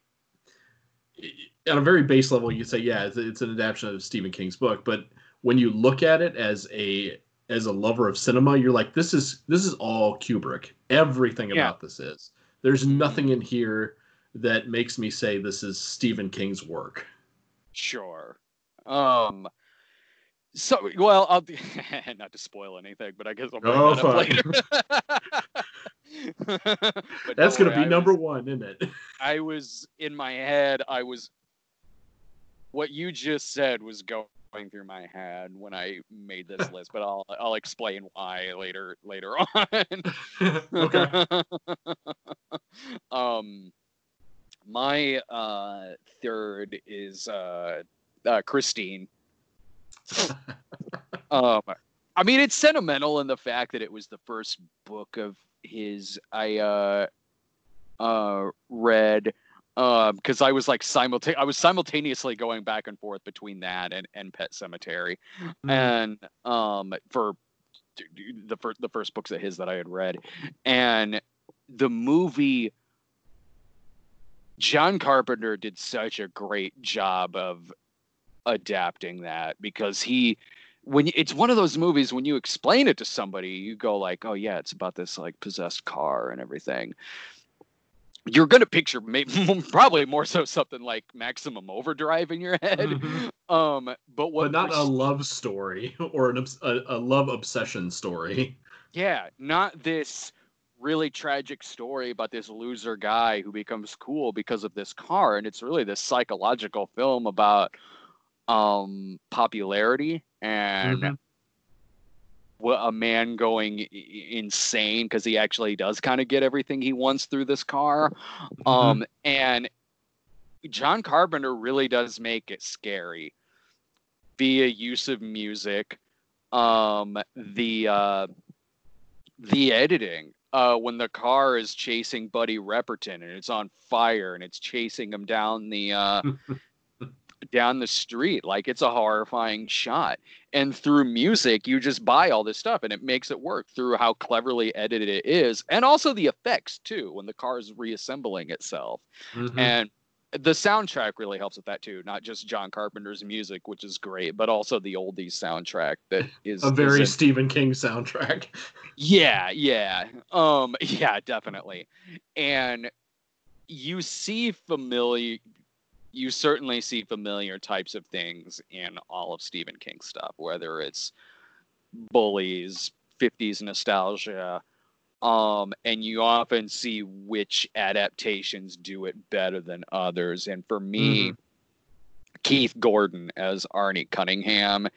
it, on a very base level, you say, yeah, it's, it's an adaptation of Stephen King's book, but when you look at it as a as a lover of cinema, you're like, this is this is all Kubrick. Everything yeah. about this is. There's nothing in here that makes me say this is Stephen King's work. Sure. Um. So well, I'll not to spoil anything, but I guess I'll bring oh, that up later. That's gonna be I number was, one, isn't it? I was in my head. I was. What you just said was going going through my head when I made this list, but I'll I'll explain why later later on. okay. um, my uh, third is uh, uh, Christine. um, I mean, it's sentimental in the fact that it was the first book of his I uh, uh, read because um, I was like simulta- I was simultaneously going back and forth between that and, and Pet Sematary, mm-hmm. and um, for the first the first books of his that I had read, and the movie. John Carpenter did such a great job of adapting that because he when it's one of those movies when you explain it to somebody you go like oh yeah it's about this like possessed car and everything you're going to picture maybe, probably more so something like maximum overdrive in your head. Mm-hmm. um but what but not a love story or an a, a love obsession story. Yeah not this really tragic story about this loser guy who becomes cool because of this car and it's really this psychological film about um popularity and mm-hmm a man going insane because he actually does kind of get everything he wants through this car. Mm-hmm. Um, and John Carpenter really does make it scary via use of music, um, the uh, the editing. Uh, when the car is chasing Buddy Repperton and it's on fire and it's chasing him down the uh, down the street like it's a horrifying shot. And through music you just buy all this stuff and it makes it work through how cleverly edited it is and also the effects too when the car is reassembling itself. Mm-hmm. and the soundtrack really helps with that too not just john carpenter's music which is great but also the oldies soundtrack that is a very is stephen king soundtrack. Yeah yeah. Um yeah definitely. And you see familiar you certainly see familiar types of things in all of Stephen King stuff, whether it's bullies, 50s nostalgia, um, and you often see which adaptations do it better than others. And for me, mm-hmm. Keith Gordon as Arnie Cunningham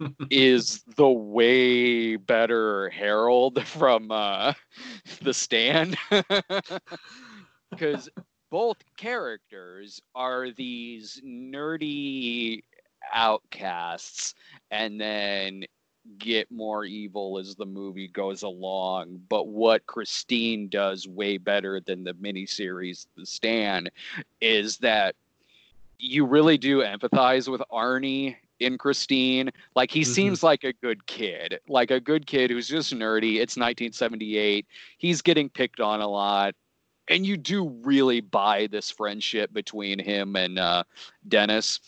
is the way better Harold from uh, The Stand. Because both characters are these nerdy outcasts and then get more evil as the movie goes along. But what Christine does way better than the miniseries The Stand is that you really do empathize with Arnie in Christine. Like he mm-hmm. seems like a good kid, like a good kid who's just nerdy. It's 1978. He's getting picked on a lot and you do really buy this friendship between him and uh, Dennis,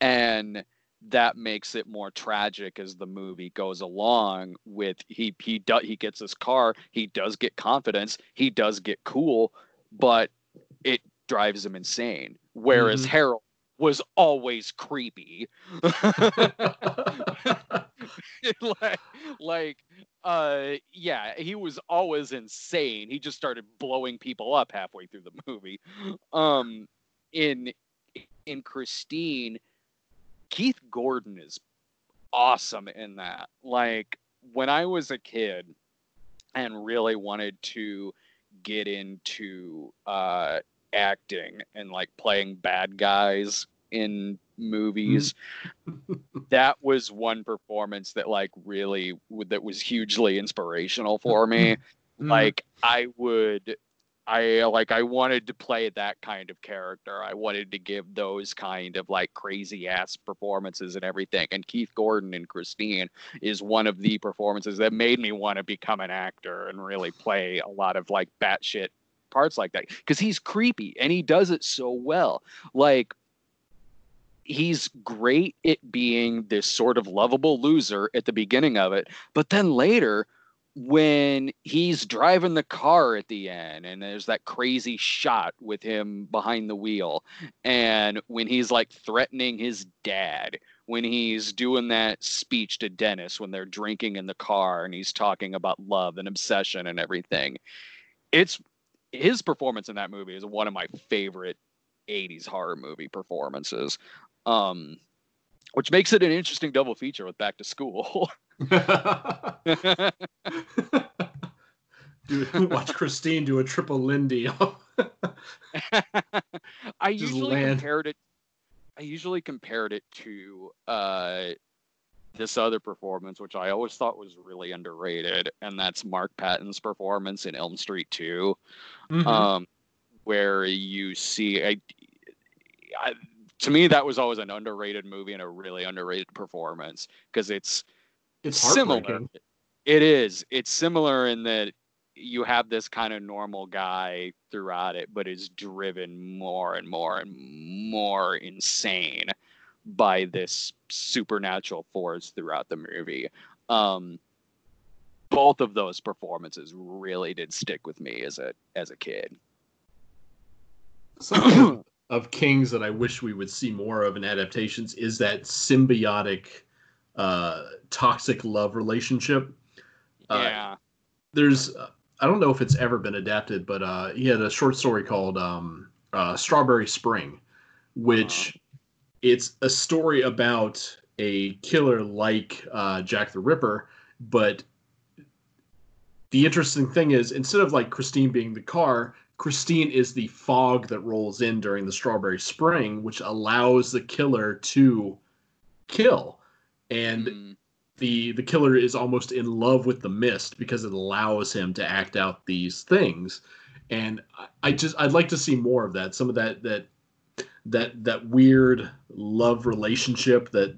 and that makes it more tragic as the movie goes along. With he he do, he gets his car, he does get confidence, he does get cool, but it drives him insane. Whereas mm-hmm. Harold was always creepy. like, like uh yeah he was always insane he just started blowing people up halfway through the movie um in in Christine, Keith Gordon is awesome in that. Like when I was a kid and really wanted to get into uh, acting and like playing bad guys in hmm. movies that was one performance that like really that was hugely inspirational for me hmm. Hmm. like i would I like I wanted to play that kind of character. I wanted to give those kind of like crazy ass performances and everything. And Keith Gordon and Christine is one of the performances that made me want to become an actor and really play a lot of like batshit parts like that. Because he's creepy and he does it so well. Like he's great at being this sort of lovable loser at the beginning of it, but then later when he's driving the car at the end and there's that crazy shot with him behind the wheel and when he's like threatening his dad when he's doing that speech to Dennis when they're drinking in the car and he's talking about love and obsession and everything it's his performance in that movie is one of my favorite 80s horror movie performances um which makes it an interesting double feature with back to school do, watch Christine do a triple Lindy. I usually land. compared it. I usually compared it to uh, this other performance, which I always thought was really underrated, and that's Mark Patton's performance in Elm Street 2, mm-hmm. um, where you see. I, I, to me, that was always an underrated movie and a really underrated performance because it's it's similar. It is. It's similar in that you have this kind of normal guy throughout it, but is driven more and more and more insane by this supernatural force throughout the movie. Um, both of those performances really did stick with me as a as a kid. Something of Kings that I wish we would see more of in adaptations is that symbiotic uh, toxic love relationship. Uh, yeah. Uh, there's, I don't know if it's ever been adapted, but uh, he had a short story called um, uh, Strawberry Spring, which uh-huh. it's a story about a killer like uh, Jack the Ripper, but the interesting thing is instead of like Christine being the car, Christine is the fog that rolls in during the strawberry spring, which allows the killer to kill. And mm. the the killer is almost in love with the mist because it allows him to act out these things. And I, just i'd like to see more of that some of that that that that weird love relationship that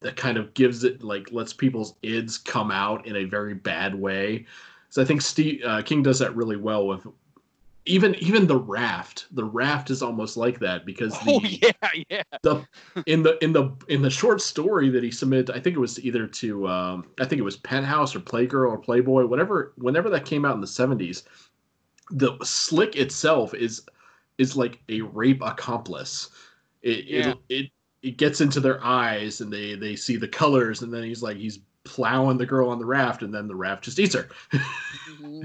that kind of gives it like lets people's ids come out in a very bad way. So i think steve uh, king does that really well with even even the raft the raft is almost like that because the, oh yeah yeah the in the in the in the short story that he submitted i think it was either to um, i think it was penthouse or playgirl or playboy whatever whenever that came out in the 70s the slick itself is is like a rape accomplice it yeah. it, it it gets into their eyes and they they see the colors and then he's like he's plowing the girl on the raft and then the raft just eats her mm-hmm.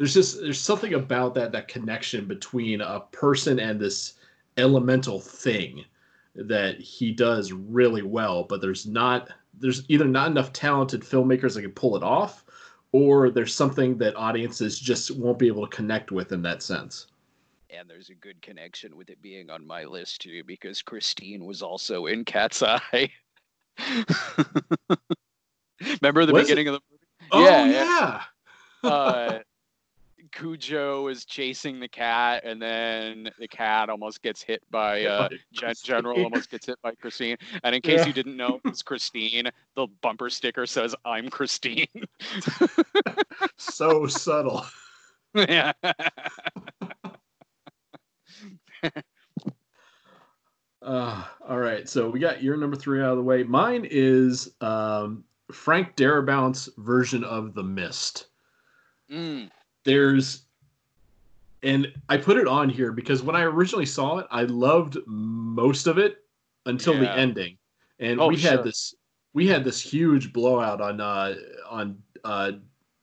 There's just there's something about that that connection between a person and this elemental thing that he does really well but there's not there's either not enough talented filmmakers that can pull it off or there's something that audiences just won't be able to connect with in that sense and there's a good connection with it being on my list too because christine was also in cat's eye remember the was beginning it? of the movie oh yeah, yeah. Uh, Cujo is chasing the cat, and then the cat almost gets hit by uh, Gen- General, almost gets hit by Christine. And in case yeah. you didn't know, it's Christine. The bumper sticker says "I'm Christine." so subtle. Yeah. uh, all right, so we got your number three out of the way. Mine is um, Frank Darabont's version of The Mist. Mm there's and I put it on here because when I originally saw it, I loved most of it until yeah. the ending. And oh, we sure. had this we had this huge blowout on uh on uh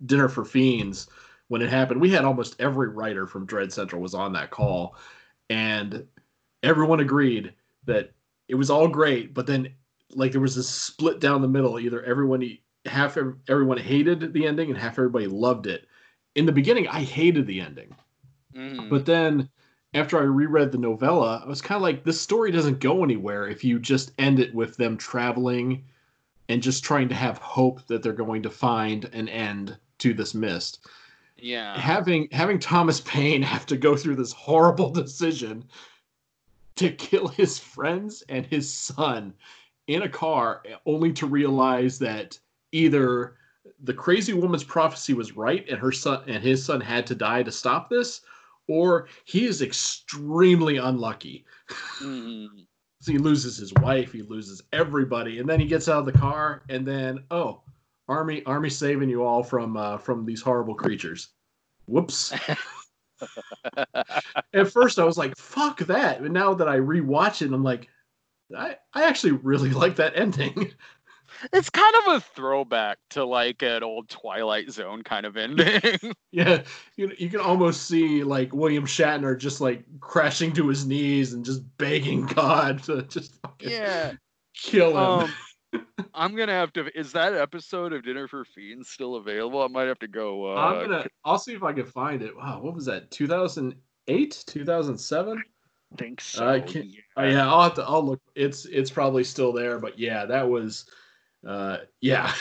Dinner for Fiends when it happened. We had almost every writer from Dread Central was on that call. And everyone agreed that it was all great, but then like there was this split down the middle. Either everyone half everyone hated the ending and half everybody loved it. In the beginning, I hated the ending, mm. but then after I reread the novella, I was kind of like, this story doesn't go anywhere if you just end it with them traveling and just trying to have hope that they're going to find an end to this mist. Yeah. Having having Thomas Jane have to go through this horrible decision to kill his friends and his son in a car only to realize that either the crazy woman's prophecy was right and her son and his son had to die to stop this or he is extremely unlucky. Mm-hmm. so he loses his wife, he loses everybody, and then he gets out of the car, and then oh, army, army saving you all from uh, from these horrible creatures. Whoops. At first, I was like, "Fuck that!" But now that I rewatch it, I'm like, I I actually really like that ending. It's kind of a throwback to like an old Twilight Zone kind of ending. yeah, you you can almost see like William Shatner just like crashing to his knees and just begging God to just yeah kill him. Um, I'm gonna have to. Is that episode of Dinner for Fiends still available? I might have to go. Uh, I'm gonna. I'll see if I can find it. Wow, what was that? 2008, 2007. Think so. Uh, yeah. Uh, yeah, I'll have to. I'll look. It's it's probably still there, but yeah, that was uh, yeah.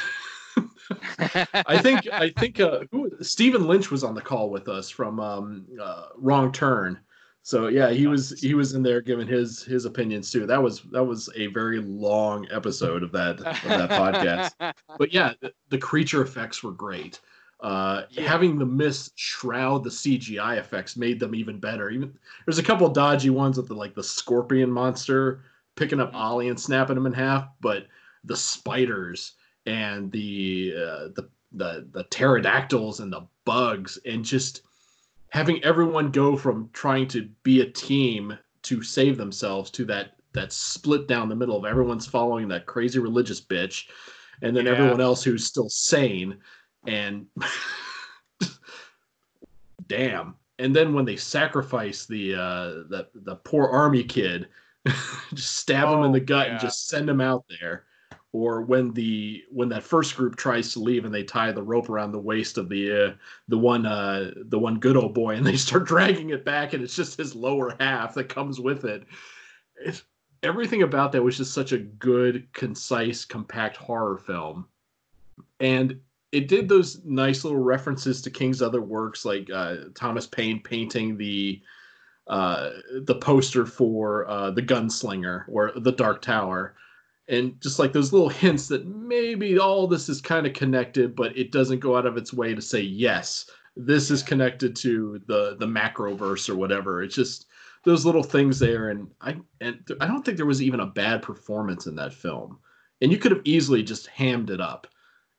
I think I think uh, who, Stephen Lynch was on the call with us from um, uh, Wrong Turn. So yeah, he was he was in there giving his his opinions too. That was that was a very long episode of that of that podcast. But yeah, the, the, creature effects were great. Uh, yeah. Having the mist shroud the CGI effects made them even better. Even there's a couple dodgy ones with the like the scorpion monster picking up mm-hmm. Ollie and snapping him in half, but the spiders and the uh, the the the pterodactyls and the bugs and just having everyone go from trying to be a team to save themselves to that that split down the middle of everyone's following that crazy religious bitch and then yeah. everyone else who's still sane and damn and then when they sacrifice the uh the the poor army kid just stab oh, him in the gut yeah. and just send him out there or when the when that first group tries to leave and they tie the rope around the waist of the uh, the one uh, the one good old boy and they start dragging it back and it's just his lower half that comes with it. It's, everything about that was just such a good, concise, compact horror film, and it did those nice little references to King's other works, like uh, Thomas Jane painting the uh, the poster for uh, the Gunslinger or the Dark Tower and just like those little hints that maybe all this is kind of connected, but it doesn't go out of its way to say yes, this is connected to the the macroverse or whatever. It's just those little things there, and I and I don't think there was even a bad performance in that film, and you could have easily just hammed it up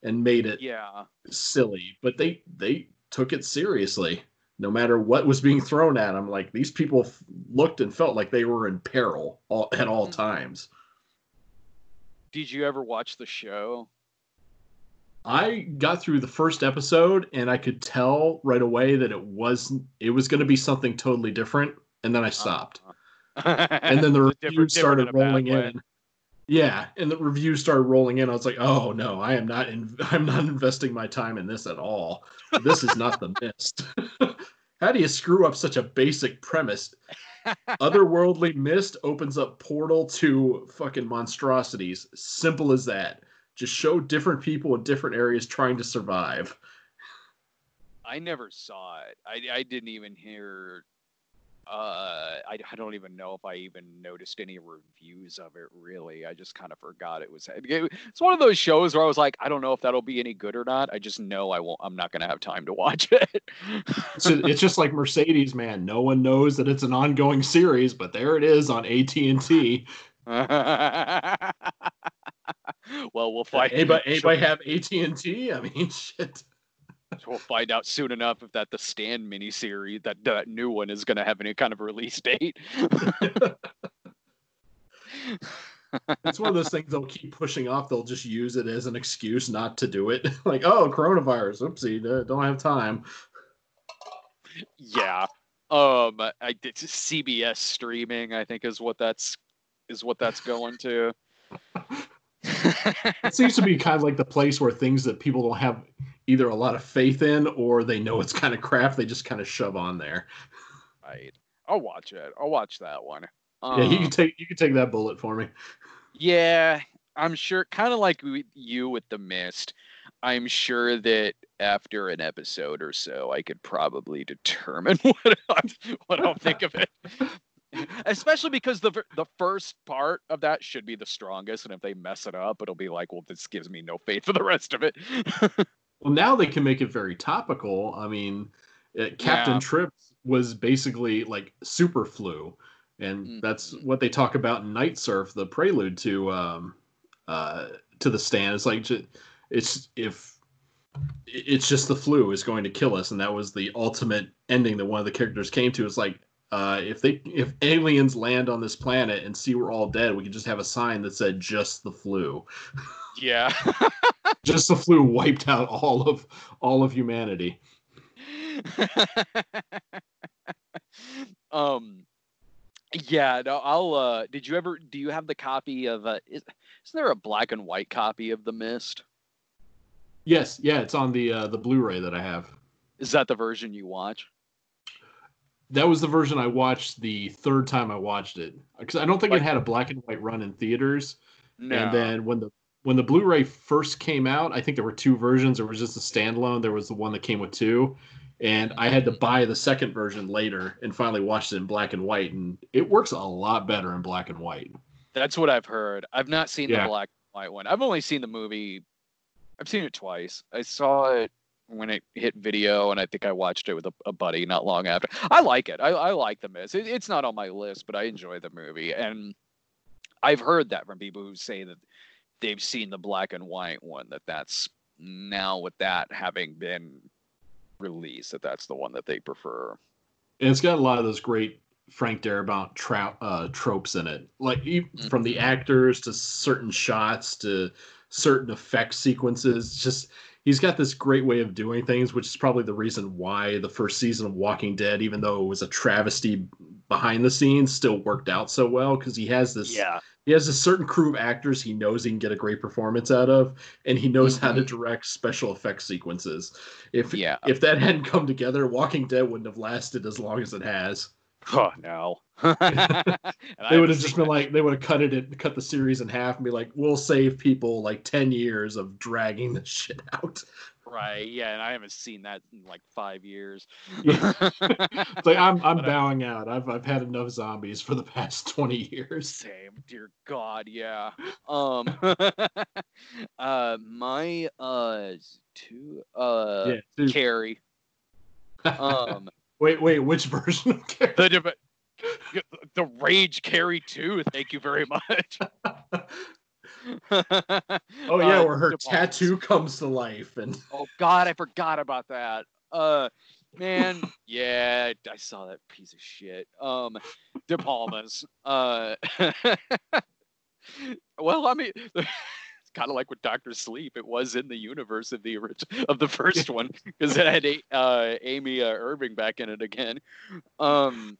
and made it yeah silly, but they they took it seriously. No matter what was being thrown at them, like these people looked and felt like they were in peril all, at all mm-hmm. times did you ever watch the show? I got through the first episode and I could tell right away that it wasn't it was going to be something totally different and then I stopped. Uh-huh. and then the reviews started rolling in. Yeah, and the reviews started rolling in. I was like, "Oh no, I am not in, I'm not investing my time in this at all. This is not the mist." How do you screw up such a basic premise? Otherworldly mist opens up portal to fucking monstrosities. Simple as that. Just show different people in different areas trying to survive. I never saw it. I, I didn't even hear uh, I, I don't even know if I even noticed any reviews of it. Really, I just kind of forgot it was. It's one of those shows where I was like, I don't know if that'll be any good or not. I just know I won't. I'm not going to have time to watch it. so it's just like Mercedes, man. No one knows that it's an ongoing series, but there it is on AT and T. well, we'll find. Anybody, anybody have AT and T? I mean, shit. We'll find out soon enough if that the Stand miniseries, that that new one, is going to have any kind of release date. it's one of those things they'll keep pushing off. They'll just use it as an excuse not to do it. like, oh, coronavirus. Oopsie, don't have time. Yeah. Um, I did CBS streaming. I think is what that's is what that's going to. it seems to be kind of like the place where things that people don't have either a lot of faith in or they know it's kind of crap. They just kind of shove on there. Right. I'll watch it. I'll watch that one. Um, yeah, you can um, take you can take that bullet for me. Yeah, I'm sure. Kind of like you with the mist. I'm sure that after an episode or so, I could probably determine what I, what I'll think of it. Especially because the the first part of that should be the strongest, and if they mess it up, it'll be like, well, this gives me no faith for the rest of it. well, now they can make it very topical. I mean, uh, Captain yeah. Trips was basically like super flu, and mm-hmm. that's what they talk about in Night Surf, the prelude to um, uh, to the stand. It's like it's if it's just the flu is going to kill us, and that was the ultimate ending that one of the characters came to. It's like uh, if they if aliens land on this planet and see we're all dead, we could just have a sign that said "just the flu." Yeah, just the flu wiped out all of all of humanity. um, yeah. No, I'll. Uh, did you ever? Do you have the copy of? Uh, is, isn't there a black and white copy of The Mist? Yes. Yeah, it's on the uh, the Blu-ray that I have. Is that the version you watch? That was the version I watched the third time I watched it because I don't think like, it had a black and white run in theaters. No. And then when the when the Blu-ray first came out, I think there were two versions. There was just a standalone. There was the one that came with two, and I had to mm-hmm. buy the second version later and finally watched it in black and white, and it works a lot better in black and white. That's what I've heard. I've not seen yeah. the black and white one. I've only seen the movie. I've seen it twice. I saw it when it hit video, and I think I watched it with a, a buddy not long after. I like it. I, I like the Mist. It, it's not on my list, but I enjoy the movie, and I've heard that from people who say that they've seen the black and white one. That that's now with that having been released, that that's the one that they prefer. And it's got a lot of those great Frank Darabont tra- uh, tropes in it, like mm-hmm. from the actors to certain shots to certain effect sequences. Just he's got this great way of doing things, which is probably the reason why the first season of Walking Dead, even though it was a travesty behind the scenes, still worked out so well because he has this yeah he has a certain crew of actors he knows he can get a great performance out of, and he knows mm-hmm. how to mm-hmm. direct special effects sequences. If yeah. if that hadn't come together, Walking Dead wouldn't have lasted as long as it has. Oh no. They would have just been that. like they would have cut it cut the series in half and be like, we'll save people like ten years of dragging the shit out. Right. Yeah, and I haven't seen that in like five years. yeah. it's like I'm I'm but bowing I, out. I've I've had enough zombies for the past twenty years. Same, dear God, yeah. Um uh my uh two uh yeah, two. Carrie. Um Wait, wait, which version of Carrie? The, the Rage Carrie too. thank you very much. oh yeah, uh, where her tattoo comes to life and Oh god, I forgot about that. Uh man, yeah, I saw that piece of shit. Um De Palma's. Uh well, I mean kind of like with Doctor Sleep. It was in the universe of the original of the first one because it had uh, Amy uh, Irving back in it again. Um,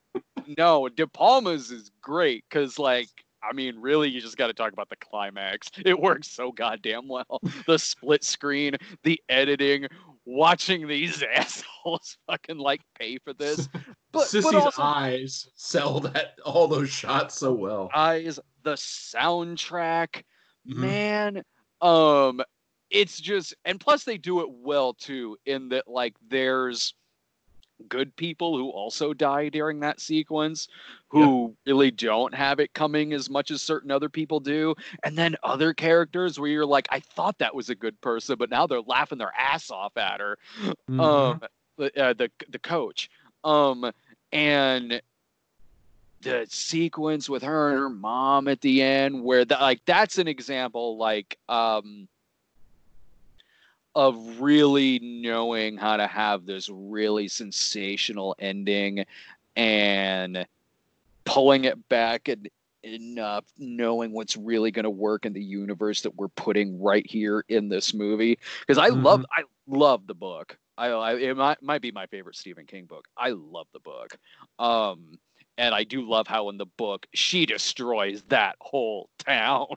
no, De Palma's is great because like. I mean, really, you just got to talk about the climax. It works so goddamn well. The split screen, the editing, watching these assholes fucking like pay for this. But Sissy's but also, eyes sell that all those shots so well. Eyes, the soundtrack, mm-hmm. man um it's just and plus they do it well too in that like there's good people who also die during that sequence who yeah. really don't have it coming as much as certain other people do and then other characters where you're like i thought that was a good person but now they're laughing their ass off at her mm-hmm. um the, uh, the the coach um and the sequence with her and her mom at the end where that like that's an example like um of really knowing how to have this really sensational ending and pulling it back and enough knowing what's really going to work in the universe that we're putting right here in this movie because I mm-hmm. love I love the book I, I it might, might be my favorite Stephen King book. I love the book. Um, and I do love how in the book she destroys that whole town.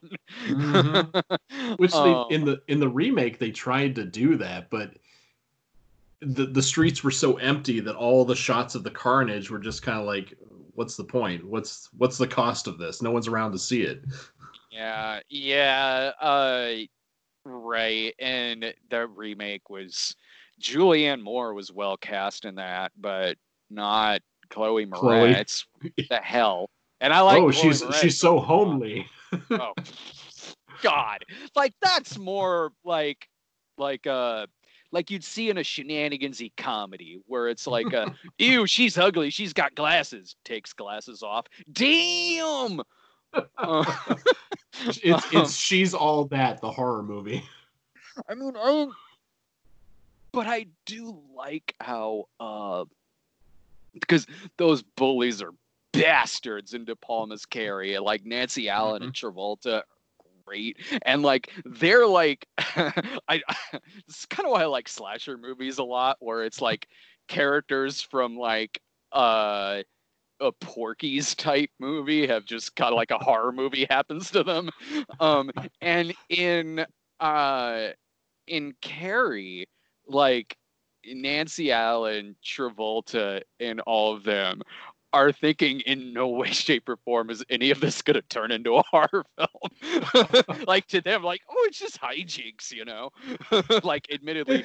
mm-hmm. Which um, they, in the in the remake they tried to do that, but the the streets were so empty that all the shots of the carnage were just kind of like, what's the point? What's what's the cost of this? No one's around to see it. Yeah, yeah, uh, right. And the remake was Julianne Moore was well cast in that, but not Chloe Moretz. Chloe. the hell? And I like. Oh, Chloe she's Moretz. she's so homely. oh, God! Like that's more like like uh like you'd see in a shenanigansy comedy where it's like uh ew she's ugly she's got glasses takes glasses off damn uh, it's it's um, she's all that the horror movie i mean i but i do like how uh because those bullies are bastards in De Palma's Carrie. Like Nancy Allen mm-hmm. and Travolta great and like they're like i it's kind of why i like slasher movies a lot where it's like characters from like uh a Porky's type movie have just kind of like a horror movie happens to them. Um, and in uh, in Carrie, like Nancy Allen, Travolta, and all of them are thinking in no way, shape, or form is any of this going to turn into a horror film. like to them, like, oh, it's just hijinks, you know? like, admittedly,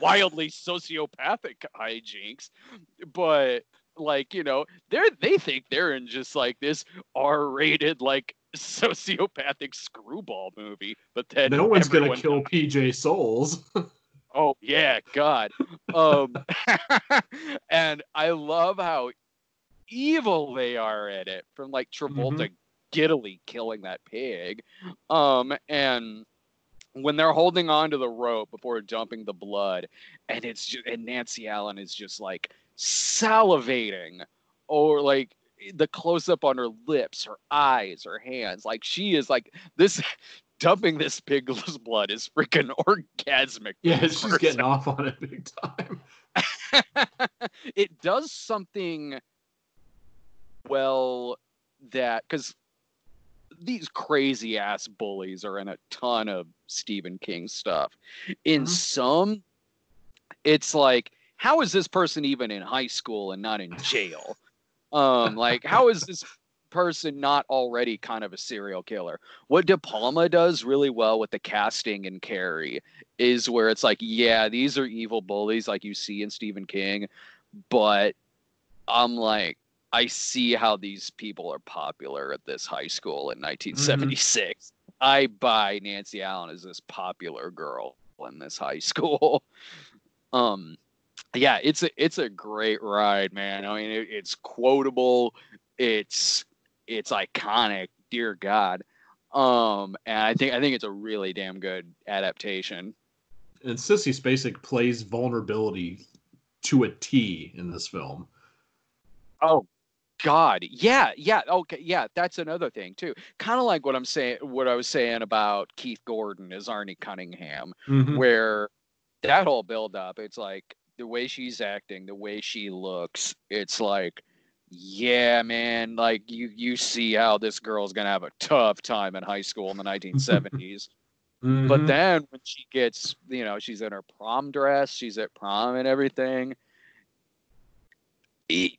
wildly sociopathic hijinks, but like, you know, they're they think they're in just like this R-rated, like sociopathic screwball movie. But then no one's gonna kill PJ Soles. Oh yeah, God. Um, and I love how evil they are at it from like Travolta mm-hmm. giddily killing that pig. Um, and when they're holding on to the rope before dumping the blood, and it's just, and Nancy Allen is just like salivating, or like the close up on her lips, her eyes, her hands, like she is like this. Dumping this pig's blood is freaking orgasmic. Yeah, she's person. getting off on it big time. it does something well that because these crazy ass bullies are in a ton of Stephen King stuff. In mm-hmm. some, it's like, how is this person even in high school and not in jail? um, like, how is this person not already kind of a serial killer? What De Palma does really well with the casting in Carrie is where it's like, yeah, these are evil bullies like you see in Stephen King, but I'm like, I see how these people are popular at this high school in 1976. Mm-hmm. I buy Nancy Allen as this popular girl in this high school. um, yeah, it's a it's a great ride, man. I mean, it, it's quotable, it's it's iconic. Dear God, um, and I think I think it's a really damn good adaptation. And Sissy Spacek plays vulnerability to a T in this film. Oh God, yeah, yeah, okay, yeah. That's another thing too. Kind of like what I'm saying, what I was saying about Keith Gordon as Arnie Cunningham, mm-hmm. where that whole build up, it's like the way she's acting, the way she looks, it's like, yeah, man, like you you see how this girl's gonna have a tough time in high school in the 1970s. mm-hmm. But then when she gets, you know, she's in her prom dress, she's at prom and everything. It,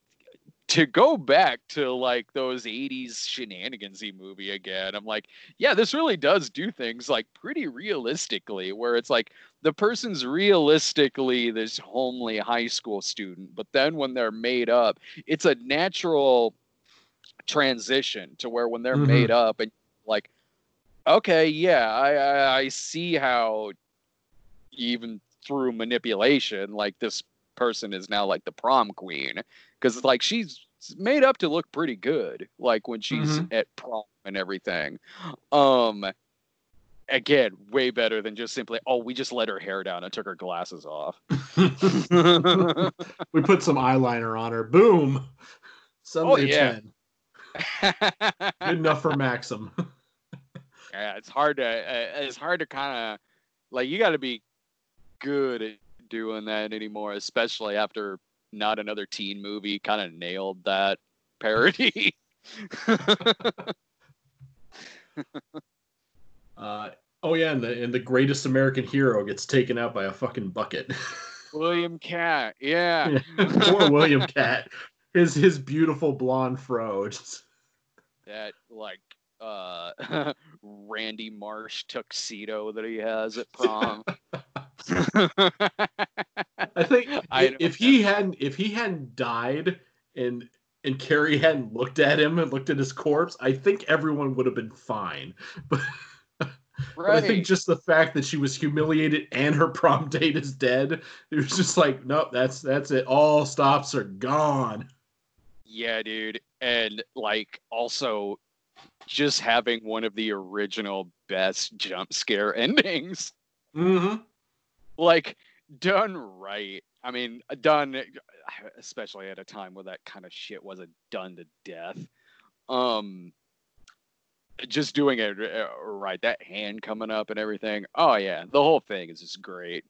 to go back to like those 80s shenanigansy movie again i'm like yeah this really does do things like pretty realistically where it's like the person's realistically this homely high school student but then when they're made up it's a natural transition to where when they're mm-hmm. made up and like okay yeah I, I i see how even through manipulation like this person is now like the prom queen because like she's made up to look pretty good like when she's mm-hmm. at prom and everything um again way better than just simply oh we just let her hair down and took her glasses off. We put some eyeliner on her. Boom. Sunday oh, yeah. 10 good enough for maxim. Yeah it's hard to uh, it's hard to kind of like you got to be good at doing that anymore, especially after not another teen movie kind of nailed that parody. Uh, oh yeah, and the and the greatest American hero gets taken out by a fucking bucket. William Katt, yeah. Poor William Katt. His his beautiful blonde fro. Just... That like uh Randy Marsh tuxedo that he has at prom. I think I if he hadn't if he hadn't died and and Carrie hadn't looked at him and looked at his corpse, I think everyone would have been fine. But, right. but I think just the fact that she was humiliated and her prom date is dead, it was just like, nope, that's that's it. All stops are gone. Yeah, dude. And like also just having one of the original best jump scare endings. Mm-hmm. Like done right. I mean, done especially at a time where that kind of shit wasn't done to death. Um just doing it uh, right, that hand coming up and everything. Oh yeah, the whole thing is just great.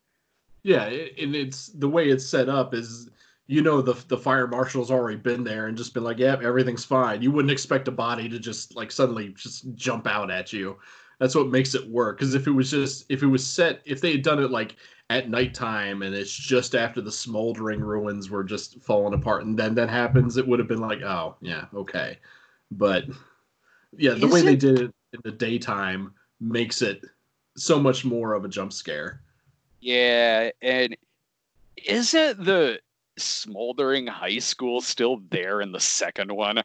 Yeah, and it's the way it's set up is you know the the fire marshal's already been there and just been like, "Yep, yeah, everything's fine." You wouldn't expect a body to just like suddenly just jump out at you. That's what makes it work. Because if it was just if it was set, if they had done it like at nighttime and it's just after the smoldering ruins were just falling apart, and then that happens, it would have been like, "Oh, yeah, okay." But yeah, the Is way it... they did it in the daytime makes it so much more of a jump scare. Yeah, and isn't the smoldering high school still there in the second one.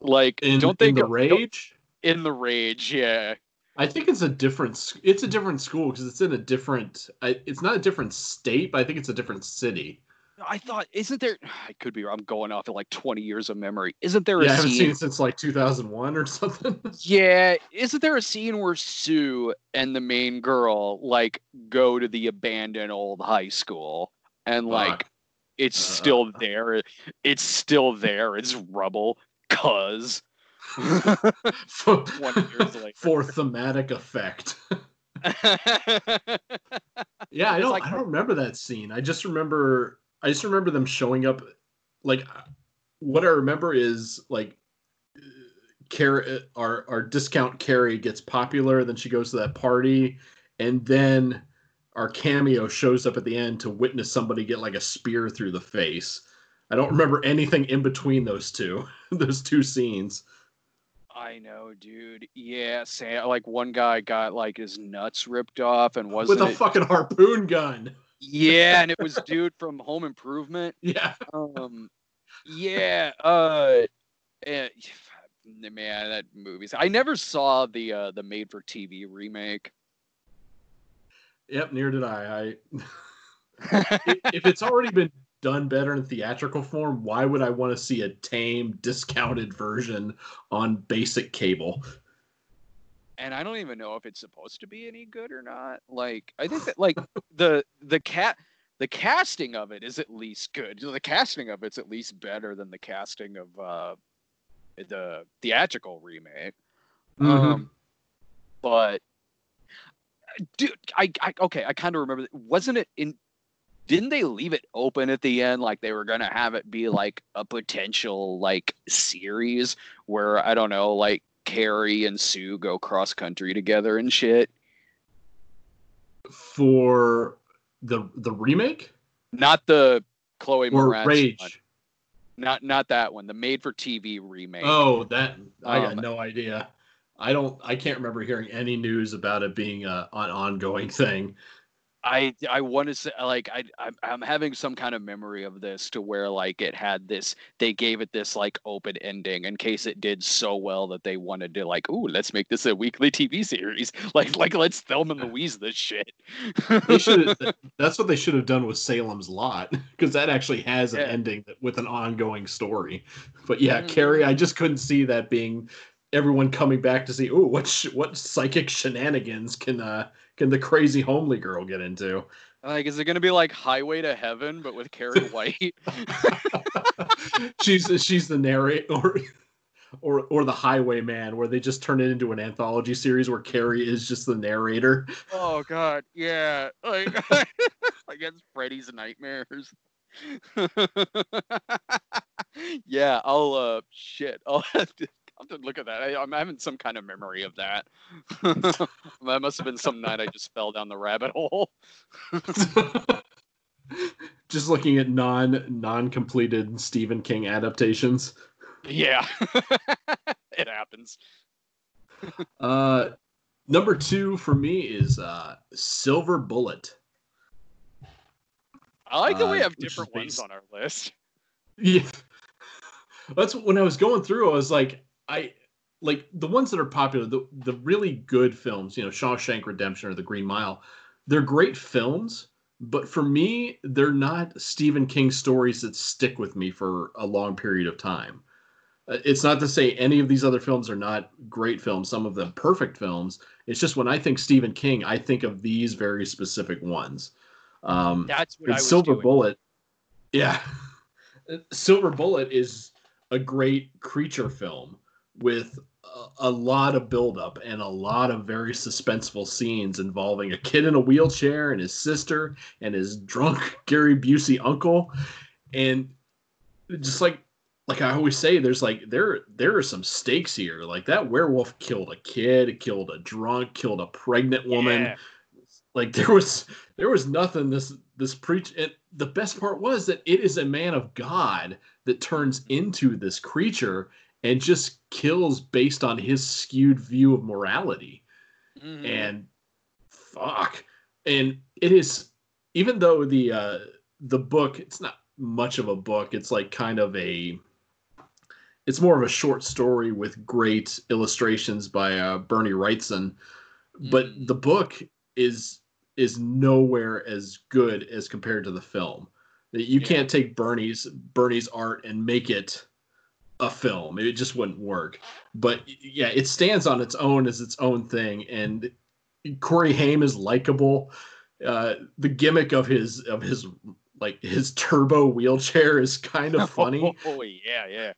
Like, in, don't they in the rage? In the rage, yeah. I think it's a different. It's a different school because it's in a different. It's not a different state, but I think it's a different city. I thought, isn't there? I could be. I'm going off of like 20 years of memory. Isn't there? A scene? Yeah, I haven't seen it since like 2001 or something. yeah, isn't there a scene where Sue and the main girl like go to the abandoned old high school and like uh, it's uh, still there. It's still there. It's rubble, cause for, for thematic effect. yeah, I don't. Like, I don't remember that scene. I just remember. I just remember them showing up. Like, what I remember is like, Carrie, our our discount Carrie gets popular. Then she goes to that party, and then our cameo shows up at the end to witness somebody get like a spear through the face. I don't remember anything in between those two, those two scenes. I know, dude. Yeah, Sam, like one guy got like his nuts ripped off and was with a it... fucking harpoon gun. Yeah, and it was dude from Home Improvement. Yeah. Um, yeah. Uh, and, man, that movie's. I never saw the uh the made for TV remake. Yep, near did I. I if it's already been done better in theatrical form, why would I want to see a tame, discounted version on basic cable? And I don't even know if it's supposed to be any good or not. Like, I think that like the the cat the casting of it is at least good. The casting of it's at least better than the casting of uh the theatrical remake. Mm-hmm. Um, but dude, I, I okay, I kind of remember. Wasn't it in? Didn't they leave it open at the end, like they were gonna have it be like a potential like series where I don't know, like Carrie and Sue go cross country together and shit? For the the remake, not the Chloe or Moretz Rage. One. Not not that one. The made for TV remake. Oh, that I got um, no idea. I don't. I can't remember hearing any news about it being a, an ongoing thing. I I want to say like I I'm, I'm having some kind of memory of this to where like it had this they gave it this like open ending in case it did so well that they wanted to like ooh let's make this a weekly TV series like like let's Thelma and Louise this shit. they should that's what they should have done with Salem's Lot because that actually has an yeah. ending with an ongoing story. But yeah, mm-hmm. Carrie, I just couldn't see that being everyone coming back to see, oh, what sh- what psychic shenanigans can uh can the crazy homely girl get into? Like, is it gonna be like Highway to Heaven, but with Carrie White? she's she's the narrator, or, or or the Highwayman, where they just turn it into an anthology series where Carrie is just the narrator. Oh God, yeah, like against Freddy's nightmares. yeah, I'll uh shit. I'll have to, I'll have to look at that. I, am having some kind of memory of that. that must have been some night I just fell down the rabbit hole. just looking at non non completed Stephen King adaptations. Yeah, it happens. uh, number two for me is uh, Silver Bullet. I like that we uh, have different ones on our list. Yeah, that's when I was going through. I was like, I like the ones that are popular, the the really good films. You know, Shawshank Redemption or The Green Mile. They're great films, but for me, they're not Stephen King stories that stick with me for a long period of time. Uh, it's not to say any of these other films are not great films, some of them perfect films. It's just when I think Stephen King, I think of these very specific ones. Um, That's what I Silver doing. Bullet. Yeah, Silver Bullet is a great creature film with a, a lot of buildup and a lot of very suspenseful scenes involving a kid in a wheelchair and his sister and his drunk Gary Busey uncle, and just like like I always say, there's like there there are some stakes here. Like that werewolf killed a kid, killed a drunk, killed a pregnant woman. Yeah. Like there was there was nothing this this preach. It, the best part was that it is a man of God that turns into this creature and just kills based on his skewed view of morality. Mm-hmm. And fuck, and it is even though the uh, the book it's not much of a book. It's like kind of a it's more of a short story with great illustrations by uh, Bernie Wrightson, but mm. the book is is nowhere as good as compared to the film. You yeah. can't take Bernie's Bernie's art and make it a film. It just wouldn't work. But yeah, it stands on its own as its own thing, and Corey Haim is likable. Uh, the gimmick of his of his like his turbo wheelchair is kind of funny. Oh yeah,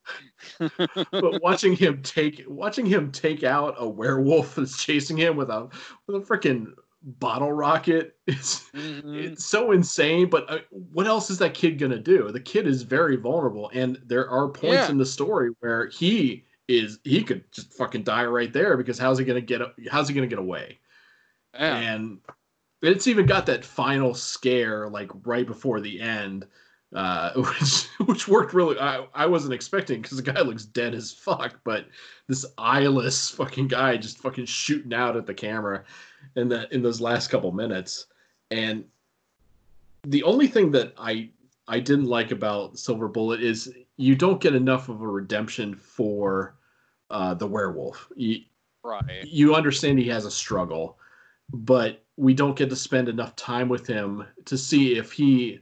yeah. but watching him take watching him take out a werewolf that's chasing him with a with a freaking bottle rocket is mm-hmm. it's so insane. But uh, what else is that kid gonna do? The kid is very vulnerable, and there are points yeah. in the story where he is he could just fucking die right there because how's he gonna get how's he gonna get away? Yeah. And it's even got that final scare like right before the end, uh, which which worked really. I, I wasn't expecting because the guy looks dead as fuck, but this eyeless fucking guy just fucking shooting out at the camera in that in those last couple minutes, and the only thing that I I didn't like about Silver Bullet is you don't get enough of a redemption for uh, the werewolf. You, right. You understand he has a struggle, but we don't get to spend enough time with him to see if he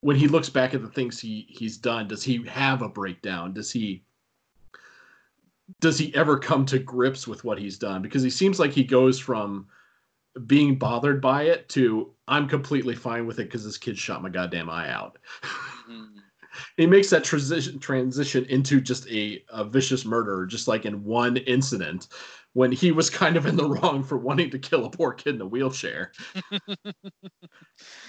when he looks back at the things he he's done does he have a breakdown does he does he ever come to grips with what he's done because he seems like he goes from being bothered by it to i'm completely fine with it because this kid shot my goddamn eye out mm-hmm. he makes that transition transition into just a, a vicious murder just like in one incident when he was kind of in the wrong for wanting to kill a poor kid in a wheelchair.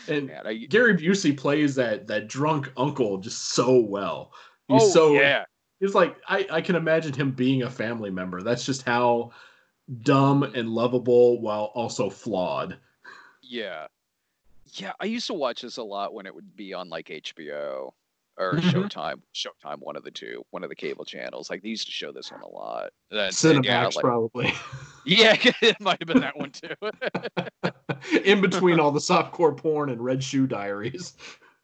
and Man, I, Gary Busey plays that that drunk uncle just so well. He's oh, so yeah. He's like I, I can imagine him being a family member. That's just how dumb and lovable while also flawed. Yeah. Yeah, I used to watch this a lot when it would be on like HBO or mm-hmm. Showtime, Showtime, one of the two, one of the cable channels. Like they used to show this one a lot. Then, Cinemax, yeah, like, probably. Yeah, it might have been that one too. In between all the softcore porn and Red Shoe Diaries.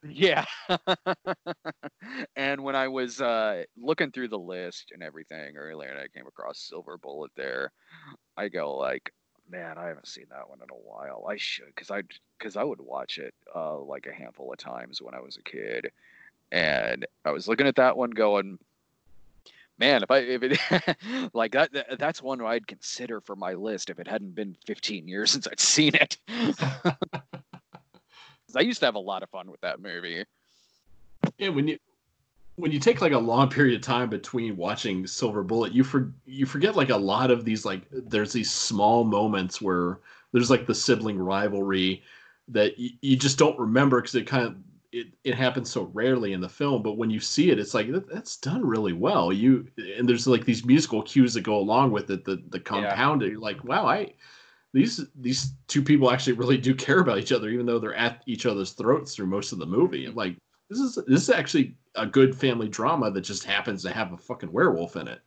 Yeah. and when I was uh, looking through the list and everything earlier, and I came across Silver Bullet there, I go like, man, I haven't seen that one in a while. I should, because I because I would watch it uh, like a handful of times when I was a kid and I was looking at that one going, man, if I if it like that, that that's one I'd consider for my list if it hadn't been 15 years since I'd seen it. I used to have a lot of fun with that movie. Yeah, when you when you take like a long period of time between watching Silver Bullet, you for you forget like a lot of these like there's these small moments where there's like the sibling rivalry that you, you just don't remember because it kind of it, it happens so rarely in the film but when you see it it's like that, that's done really well you and there's like these musical cues that go along with it the the compound yeah. like wow i these these two people actually really do care about each other even though they're at each other's throats through most of the movie. And like this is this is actually a good family drama that just happens to have a fucking werewolf in it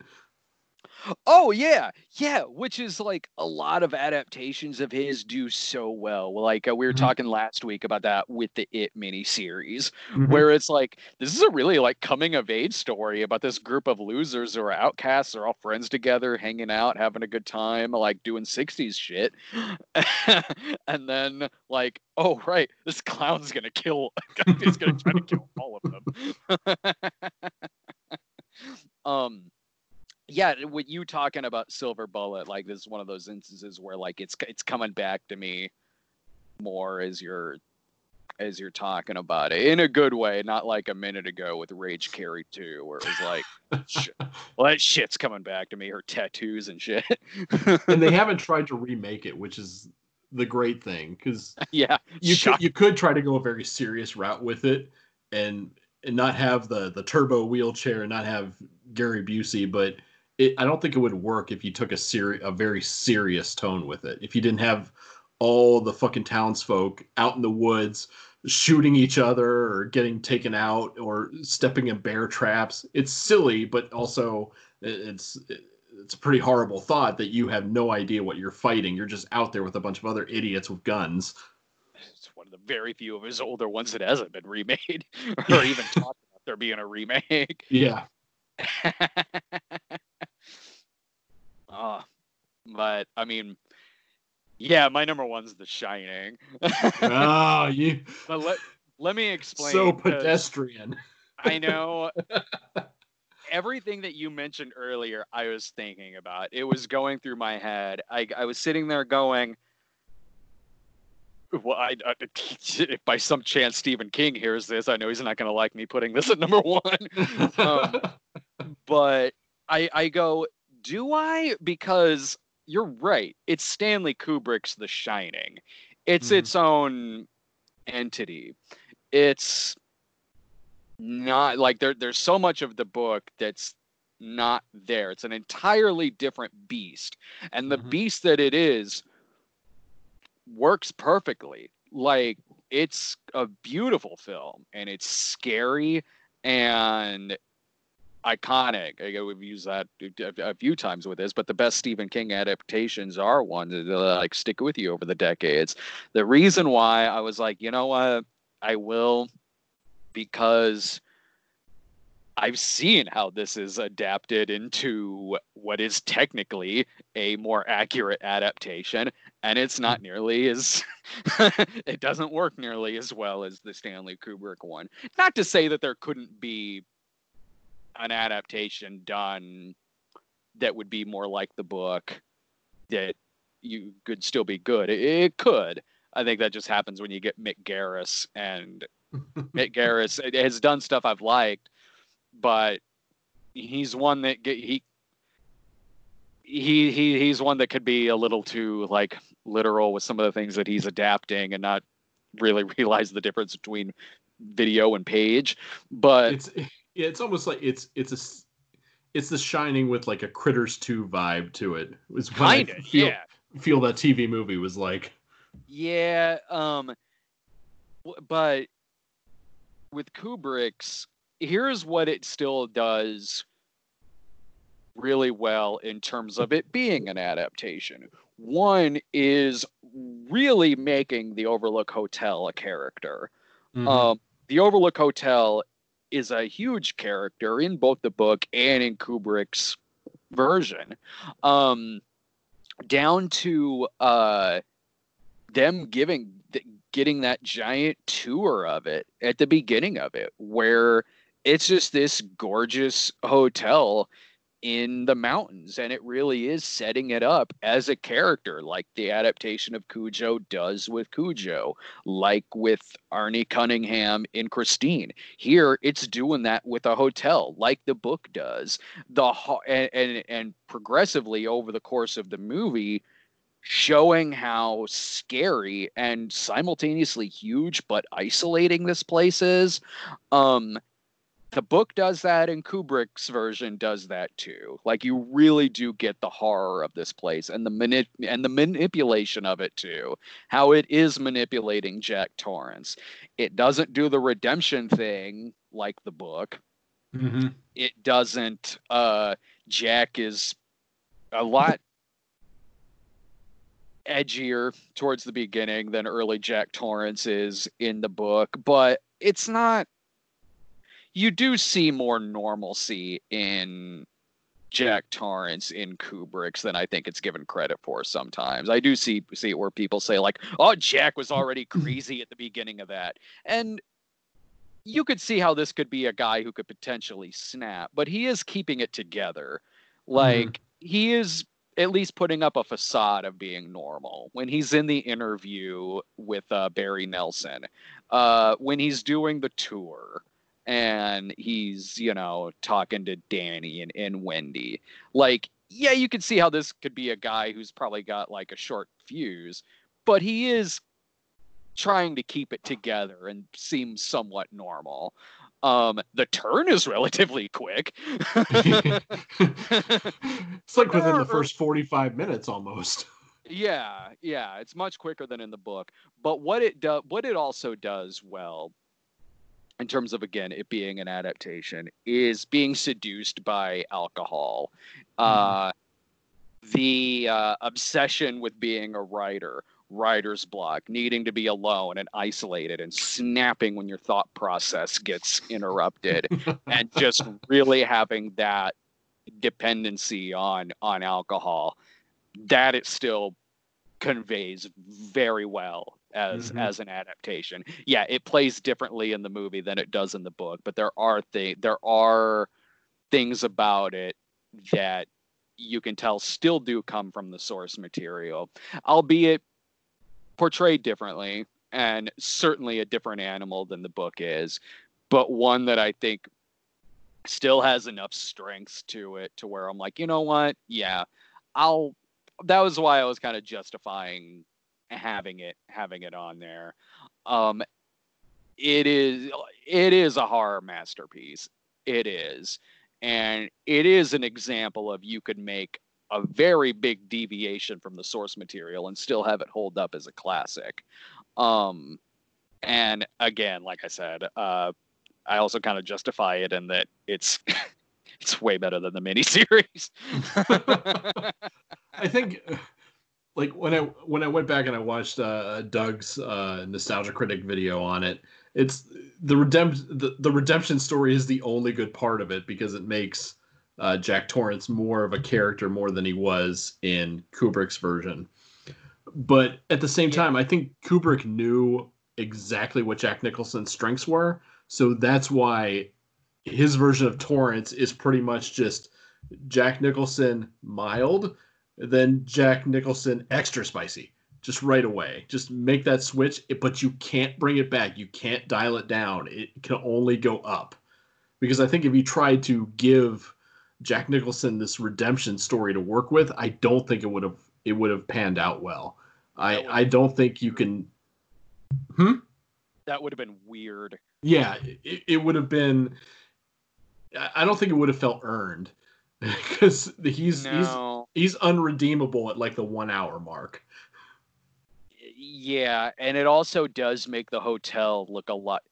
Oh yeah, yeah. Which is like a lot of adaptations of his do so well. Like uh, we were mm-hmm. talking last week about that with the It miniseries, mm-hmm. where it's like this is a really like coming of age story about this group of losers who are outcasts, are all friends together, hanging out, having a good time, like doing '60s shit, and then like oh right, this clown's gonna kill. he's gonna try to kill all of them. um yeah, with you talking about Silver Bullet, like this is one of those instances where like it's it's coming back to me more as you're as you're talking about it in a good way, not like a minute ago with Rage Carrie 2, where it was like, well, that shit's coming back to me, her tattoos and shit. and they haven't tried to remake it, which is the great thing because yeah, you could, you could try to go a very serious route with it and and not have the the turbo wheelchair and not have Gary Busey, but it, I don't think it would work if you took a seri- a very serious tone with it. If you didn't have all the fucking townsfolk out in the woods shooting each other or getting taken out or stepping in bear traps. It's silly, but also it's it's a pretty horrible thought that you have no idea what you're fighting. You're just out there with a bunch of other idiots with guns. It's one of the very few of his older ones that hasn't been remade or even talked about there being a remake. Yeah. Uh, but I mean, yeah, my number one's The Shining. oh, you. But let let me explain. So pedestrian. I know. Everything that you mentioned earlier, I was thinking about. It was going through my head. I I was sitting there going. Well, I, I, if by some chance Stephen King hears this, I know he's not going to like me putting this at number one. um, but I, I go, do I? Because you're right. It's Stanley Kubrick's The Shining. It's mm-hmm. its own entity. It's not like there there's so much of the book that's not there. It's an entirely different beast. And the mm-hmm. beast that it is works perfectly. Like it's a beautiful film and it's scary and iconic. We've used that a few times with this, but the best Stephen King adaptations are ones that uh, like stick with you over the decades. The reason why I was like, you know what, I will, because I've seen how this is adapted into what is technically a more accurate adaptation, and it's not mm. nearly as it doesn't work nearly as well as the Stanley Kubrick one. Not to say that there couldn't be an adaptation done that would be more like the book that you could still be good. It, it could. I think that just happens when you get Mick Garris and Mick Garris has done stuff I've liked, but he's one that get, he he he he's one that could be a little too like literal with some of the things that he's adapting and not really realize the difference between video and page. But it's yeah, it's almost like it's it's a it's the Shining with like a Critters two vibe to it. it was kind of yeah. Feel that TV movie was like. Yeah, um, but with Kubrick's, here's what it still does really well in terms of it being an adaptation. One is really making the Overlook Hotel a character. Mm-hmm. Um, the Overlook Hotel is a huge character in both the book and in Kubrick's version. Um, down to uh, them giving getting that giant tour of it at the beginning of it, where it's just this gorgeous hotel in the mountains and it really is setting it up as a character like the adaptation of Cujo does with Cujo like with Arnie Cunningham in Christine. Here it's doing that with a hotel like the book does. The and and, and progressively over the course of the movie showing how scary and simultaneously huge but isolating this place is. Um the book does that and Kubrick's version does that too. Like you really do get the horror of this place and the mani- and the manipulation of it too. How it is manipulating Jack Torrance. It doesn't do the redemption thing like the book. Mm-hmm. It doesn't uh Jack is a lot edgier towards the beginning than early Jack Torrance is in the book, but it's not you do see more normalcy in Jack Torrance in Kubrick's than I think it's given credit for sometimes. I do see see it where people say like, "Oh, Jack was already crazy at the beginning of that." And you could see how this could be a guy who could potentially snap, but he is keeping it together. Like mm. he is at least putting up a facade of being normal. When he's in the interview with uh, Barry Nelson, uh, when he's doing the tour, and he's you know talking to Danny and, and Wendy. Like, yeah, you can see how this could be a guy who's probably got like a short fuse, but he is trying to keep it together and seems somewhat normal. Um, the turn is relatively quick. it's like within the first 45 minutes almost. Yeah, yeah, it's much quicker than in the book. But what it does, what it also does well in terms of again it being an adaptation is being seduced by alcohol mm. uh, the uh, obsession with being a writer writer's block needing to be alone and isolated and snapping when your thought process gets interrupted and just really having that dependency on on alcohol that it still conveys very well as mm-hmm. as an adaptation. Yeah, it plays differently in the movie than it does in the book, but there are th- there are things about it that you can tell still do come from the source material, albeit portrayed differently and certainly a different animal than the book is, but one that I think still has enough strengths to it to where I'm like, you know what? Yeah, I'll that was why I was kind of justifying having it having it on there. Um, it is it is a horror masterpiece. It is, and it is an example of you could make a very big deviation from the source material and still have it hold up as a classic. Um, and again, like I said, uh, I also kind of justify it in that it's it's way better than the miniseries. I think like when I when I went back and I watched uh, Doug's uh, nostalgia critic video on it, it's the redemption the, the redemption story is the only good part of it because it makes uh, Jack Torrance more of a character more than he was in Kubrick's version. But at the same time, I think Kubrick knew exactly what Jack Nicholson's strengths were, so that's why his version of Torrance is pretty much just Jack Nicholson mild then Jack Nicholson extra spicy just right away. Just make that switch, but you can't bring it back. You can't dial it down. It can only go up. Because I think if you tried to give Jack Nicholson this redemption story to work with, I don't think it would have it would have panned out well. I I don't think you can. Hmm. That would have been weird. Yeah, it, it would have been. I don't think it would have felt earned because he's no. he's he's unredeemable at like the one hour mark. Yeah, and it also does make the hotel look a lot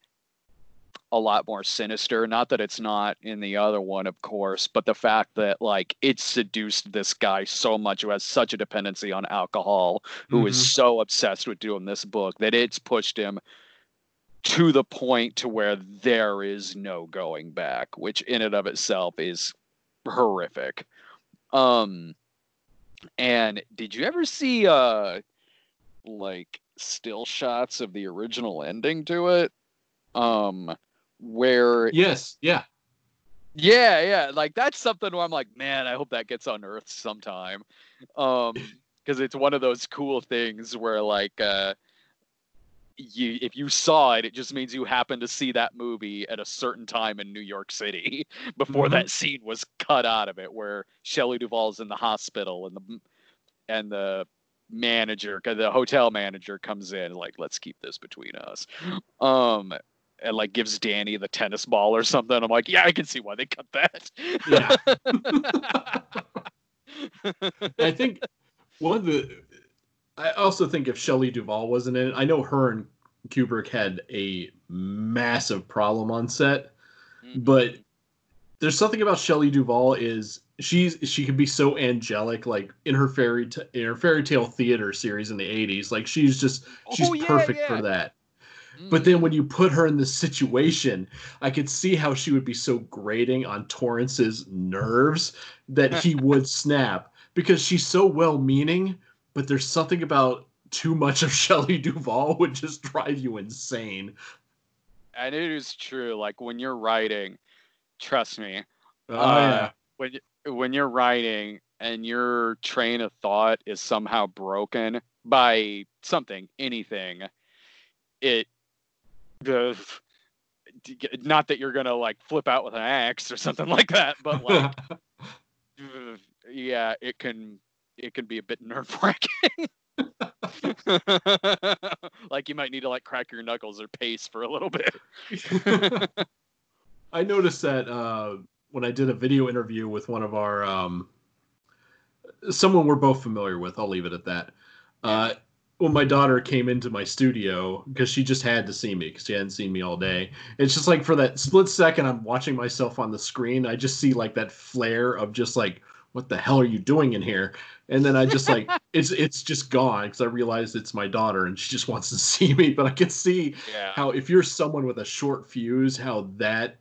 a lot more sinister. Not that it's not in the other one, of course, but the fact that like it seduced this guy so much who has such a dependency on alcohol, who mm-hmm. is so obsessed with doing this book that it's pushed him to the point to where there is no going back, which in and of itself is horrific. Um, and did you ever see uh like still shots of the original ending to it? Um, where yes, yeah, Yeah, yeah, like that's something where I'm like, man, I hope that gets unearthed sometime, um, because it's one of those cool things where like, uh, you if you saw it, it just means you happened to see that movie at a certain time in New York City before mm-hmm. that scene was cut out of it, where Shelley Duvall's in the hospital and the and the manager, the hotel manager comes in like, let's keep this between us. Um, and like gives Danny the tennis ball or something. I'm like, yeah, I can see why they cut that. Yeah. I think one of the I also think if Shelley Duvall wasn't in it, I know her and Kubrick had a massive problem on set, mm-hmm. but there's something about Shelley Duvall is she's she can be so angelic like in her fairy t- in her fairy tale theater series in the 80s like she's just she's oh, yeah, perfect yeah. for that but then when you put her in this situation, I could see how she would be so grating on Torrance's nerves that he would snap because she's so well meaning, but there's something about too much of Shelley Duvall would just drive you insane. And it is true. Like when you're writing, trust me. Oh uh, yeah. When when you're writing and your train of thought is somehow broken by something, anything, it the not that you're gonna like flip out with an axe or something like that, but like yeah, it can it can be a bit nerve wracking. like you might need to like crack your knuckles or pace for a little bit. I noticed that uh, when I did a video interview with one of our um, someone we're both familiar with, I'll leave it at that. Uh, when my daughter came into my studio because she just had to see me because she hadn't seen me all day. It's just like for that split second, I'm watching myself on the screen. I just see like that flare of just like, what the hell are you doing in here? And then I just like it's it's just gone because I realized it's my daughter and she just wants to see me. But I can see yeah. how if you're someone with a short fuse, how that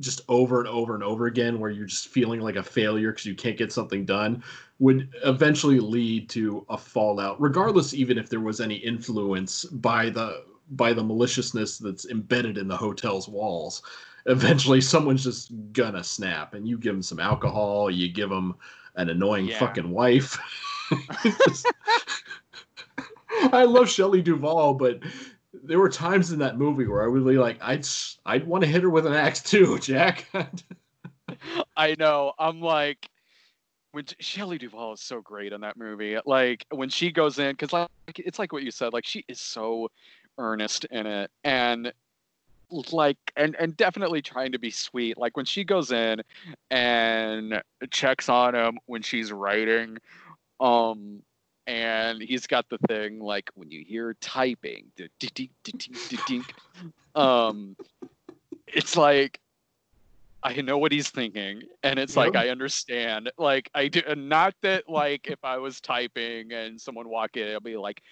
just over and over and over again, where you're just feeling like a failure because you can't get something done would eventually lead to a fallout, regardless even if there was any influence by the by the maliciousness that's embedded in the hotel's walls. Eventually, someone's just gonna snap, and you give them some alcohol, you give them an annoying yeah. fucking wife. I love Shelley Duvall, but there were times in that movie where I really like I'd I'd want to hit her with an axe too, Jack. I know. I'm like when Shelley Duvall is so great in that movie. Like when she goes in, because like it's like what you said, like she is so earnest in it, and like and and definitely trying to be sweet. Like when she goes in and checks on him when she's writing, um, and he's got the thing like when you hear typing, um, it's like I know what he's thinking, and it's yep. like I understand. Like I do, not that like if I was typing and someone walk in, I'll be like,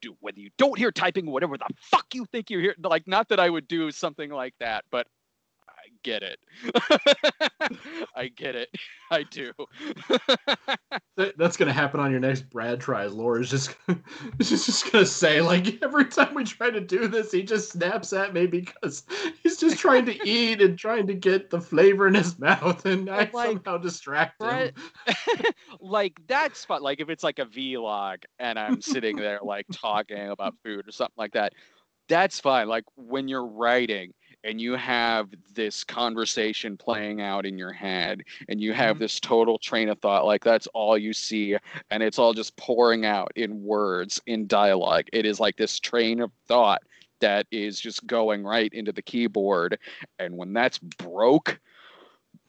do whether you don't hear typing, whatever the fuck you think you're hear. Like not that I would do something like that, but get it. I get it. I do. That's gonna happen on your next Brad tries. Laura's just she's just gonna say like every time we try to do this, he just snaps at me because he's just trying to eat and trying to get the flavor in his mouth, and I like, somehow distract Brad, him. like that's fun. Like if it's like a vlog and I'm sitting there like talking about food or something like that, that's fine. Like when you're writing and you have this conversation playing out in your head and you have mm-hmm. this total train of thought like that's all you see and it's all just pouring out in words in dialogue it is like this train of thought that is just going right into the keyboard and when that's broke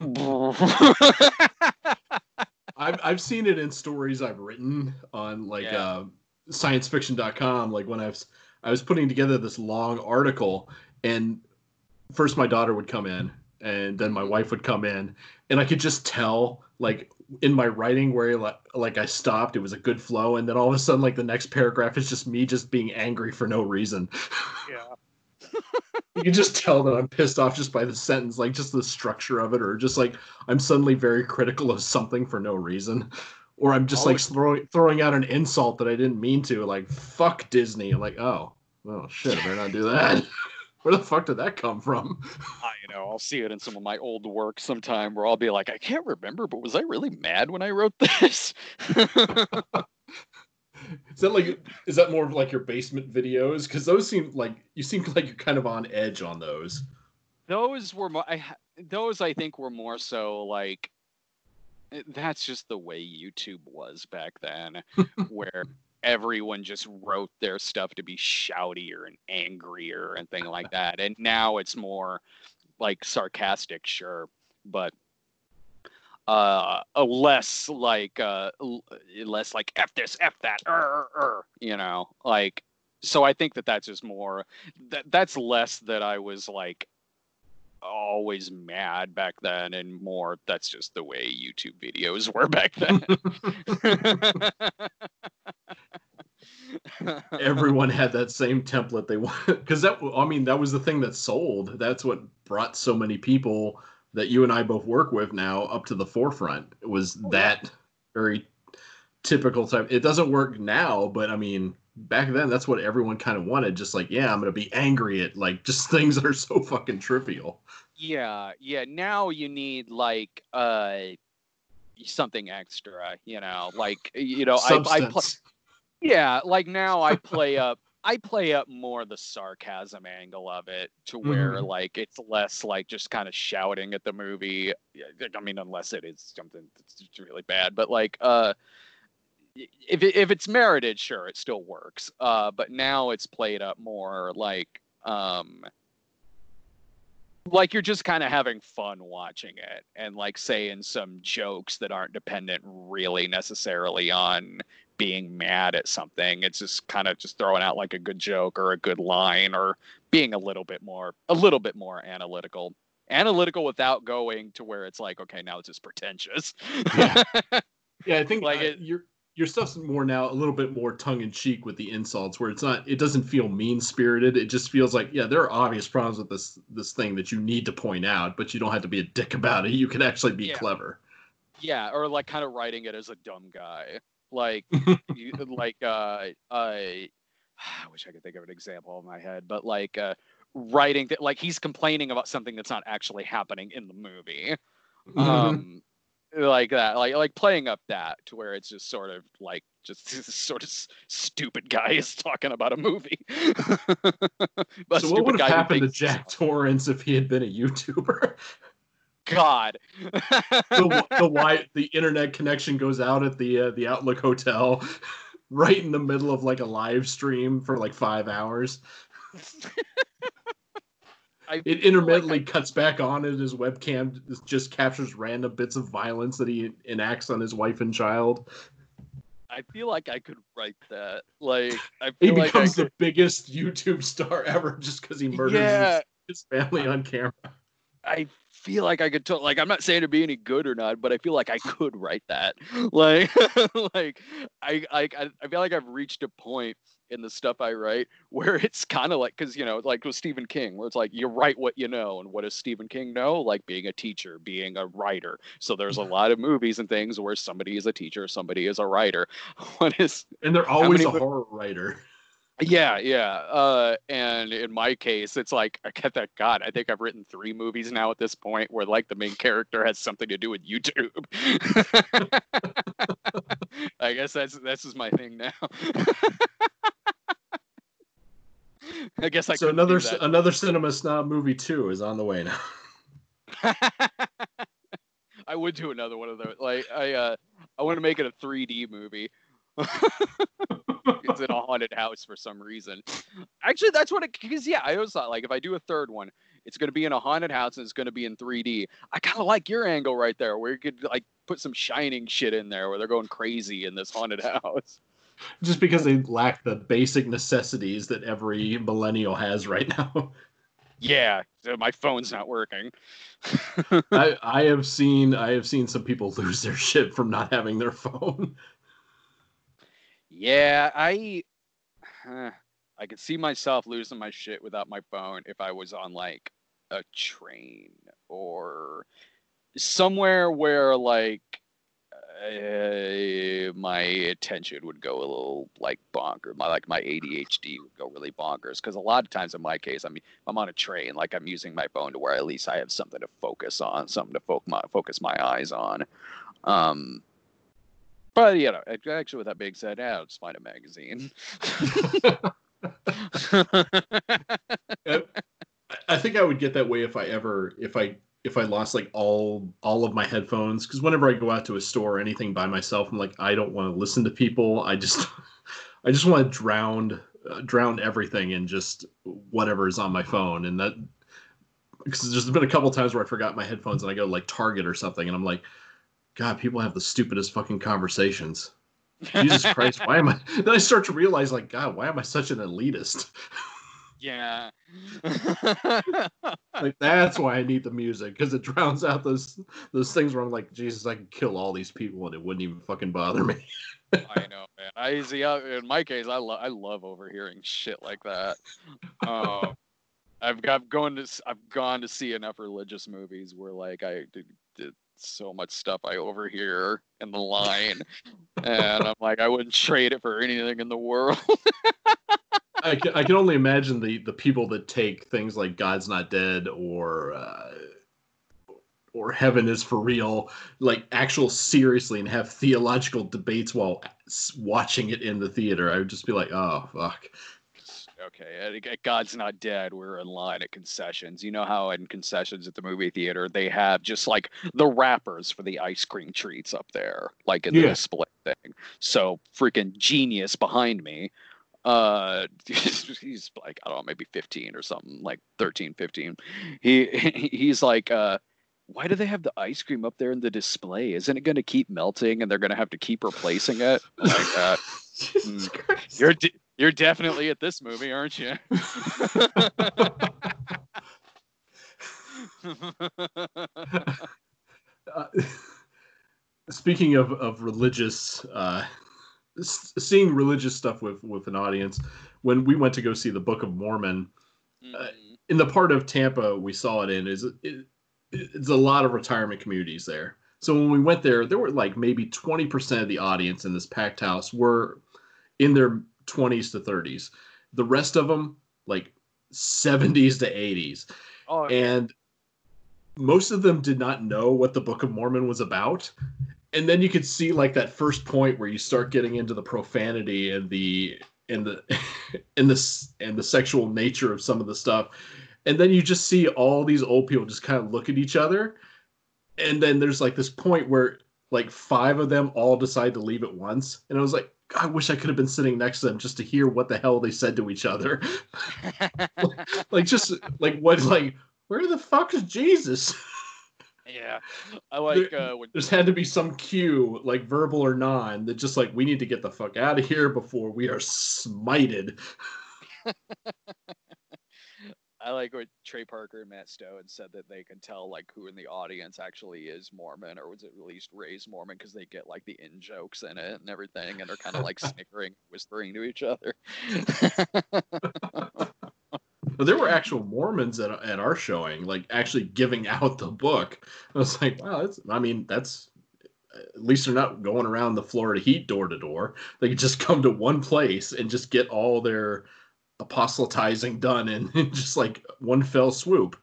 I've, I've seen it in stories I've written on like yeah. uh, sciencefiction.com like when I was I was putting together this long article and first my daughter would come in and then my mm-hmm. wife would come in and i could just tell like in my writing where like, like i stopped it was a good flow and then all of a sudden like the next paragraph is just me just being angry for no reason. Yeah. You can just tell that i'm pissed off just by the sentence like just the structure of it or just like i'm suddenly very critical of something for no reason or i'm just like oh, throwing throwing out an insult that i didn't mean to like fuck disney like oh oh shit i better not do that Where the fuck did that come from? I you know I'll see it in some of my old work sometime where I'll be like, I can't remember, but was I really mad when I wrote this? is that like is that more of like your basement videos? Because those seem like you seem like you're kind of on edge on those. Those were more. I those I think were more so like eh, that's just the way YouTube was back then, where everyone just wrote their stuff to be shoutier and angrier and thing like that. And now it's more like sarcastic, sure, but uh a less like uh less like f this f that er, er, you know like so i think that that's just more that that's less that i was like always mad back then and more that's just the way youtube videos were back then. Everyone had that same template they wanted because that i mean that was the thing that sold. That's what brought so many people that you and i both work with now up to the forefront it was oh, that very typical type. It doesn't work now but i mean back then that's what everyone kind of wanted just like yeah i'm gonna be angry at like just things that are so fucking trivial yeah yeah now you need like uh something extra you know like you know Substance. i, I yeah, like now I play up I play up more the sarcasm angle of it to where mm-hmm. like it's less like just kind of shouting at the movie. I mean, unless it is something that's really bad, but like uh if it, if it's merited, sure, it still works. Uh, but now it's played up more like um like you're just kind of having fun watching it and like saying some jokes that aren't dependent really necessarily on being mad at something. It's just kind of just throwing out like a good joke or a good line or being a little bit more a little bit more analytical. Analytical without going to where it's like, okay, now it's just pretentious. yeah. yeah, I think like uh, it, your your stuff's more now a little bit more tongue in cheek with the insults, where it's not it doesn't feel mean spirited. It just feels like yeah, there are obvious problems with this this thing that you need to point out, but you don't have to be a dick about it. You can actually be yeah. clever. Yeah, or like kind of writing it as a dumb guy. Like, you, like uh, I, I wish I could think of an example in my head, but like uh, writing that, like he's complaining about something that's not actually happening in the movie. Um, like that, like like playing up that to where it's just sort of like just this sort of stupid guy is talking about a movie. so what would have happened to Jack Torrance if he had been a YouTuber? God. the the why the internet connection goes out at the uh, the Overlook Hotel, right in the middle of like a live stream for like five hours. It intermittently like I... cuts back on it. his webcam just captures random bits of violence that he enacts on his wife and child. I feel like I could write that. Like I he like becomes could... the biggest YouTube star ever just because he murders yeah. his, his family on camera. I feel like I could like I'm not saying to be any good or not, but I feel like I could write that. Like like I I I feel like I've reached a point in the stuff I write where it's kind of like because you know like with Stephen King where it's like you write what you know and what does Stephen King know like being a teacher being a writer so there's a lot of movies and things where somebody is a teacher somebody is a writer what is and they're always a horror writer yeah, yeah. Uh, and in my case, it's like I get that. God, I think I've written three movies now at this point where like the main character has something to do with YouTube. I guess that's this is my thing now. I guess I. So another another cinema snob movie too is on the way now. I would do another one of those. Like I, uh, I want to make it a 3D movie it's in a haunted house for some reason. Actually, that's what it because yeah, I always thought like if I do a third one, it's going to be in a haunted house and it's going to be in 3D. I kind of like your angle right there, where you could like put some shining shit in there, where they're going crazy in this haunted house. Just because they lack the basic necessities that every millennial has right now. Yeah, my phone's not working. I, I have seen I have seen some people lose their shit from not having their phone. Yeah, I uh, I could see myself losing my shit without my phone if I was on like a train or somewhere where like uh, my attention would go a little like bonkers. My like my ADHD would go really bonkers because a lot of times in my case, I mean, I'm on a train, like I'm using my phone to where at least I have something to focus on, something to focus my focus my eyes on. Um, but you know, actually, with that being said, yeah, I'll just find a magazine. I think I would get that way if I ever if I if I lost like all all of my headphones because whenever I go out to a store or anything by myself, I'm like I don't want to listen to people. I just I just want to drown uh, drown everything in just whatever is on my phone, and that because there's been a couple times where I forgot my headphones and I go like Target or something, and I'm like, God, people have the stupidest fucking conversations. Jesus Christ, why am I? Then I start to realize, like, God, why am I such an elitist? Yeah. like that's why I need the music because it drowns out those those things where I'm like, Jesus, I can kill all these people and it wouldn't even fucking bother me. I know, man. I see. In my case, I love I love overhearing shit like that. Um, I've I've gone to I've gone to see enough religious movies where like I did, did so much stuff I overhear in the line, and I'm like, I wouldn't trade it for anything in the world. I, can, I can only imagine the the people that take things like God's not dead or uh, or heaven is for real, like actual seriously, and have theological debates while watching it in the theater. I would just be like, oh fuck. Okay, God's not dead. We're in line at concessions. You know how in concessions at the movie theater they have just like the wrappers for the ice cream treats up there, like in the display thing. So freaking genius behind me uh he's like i don't know maybe 15 or something like 13 15 he he's like uh why do they have the ice cream up there in the display? Isn't it going to keep melting and they're going to have to keep replacing it? Like uh, mm, you're de- you're definitely at this movie aren't you? Uh, speaking of of religious uh seeing religious stuff with with an audience when we went to go see the book of mormon uh, mm-hmm. uh, in the part of tampa we saw it in is it, it's a lot of retirement communities there. So when we went there there were like maybe 20% of the audience in this packed house were in their 20s to 30s the rest of them like 70s to 80s oh, and most of them did not know what the book of mormon was about and then you could see like that first point where you start getting into the profanity and the and the and this and the sexual nature of some of the stuff. And then you just see all these old people just kind of look at each other. And then there's like this point where like five of them all decide to leave at once. And i was like i wish i could have been sitting next to them just to hear what the hell they said to each other. Like just like what like where the fuck is jesus yeah, I like there, uh, when there's had to be some cue, like verbal or non, that just like we need to get the fuck out of here before we are smited. I like what Trey Parker and Matt Stone said that they can tell like who in the audience actually is Mormon or was it at least raised Mormon because they get like the in jokes in it and everything and they're kind of like snickering, whispering to each other. There were actual Mormons at, at our showing, like actually giving out the book. I was like, wow, that's, I mean, that's, at least they're not going around the Florida heat door to door. They could just come to one place and just get all their apostatizing done in, in just like one fell swoop.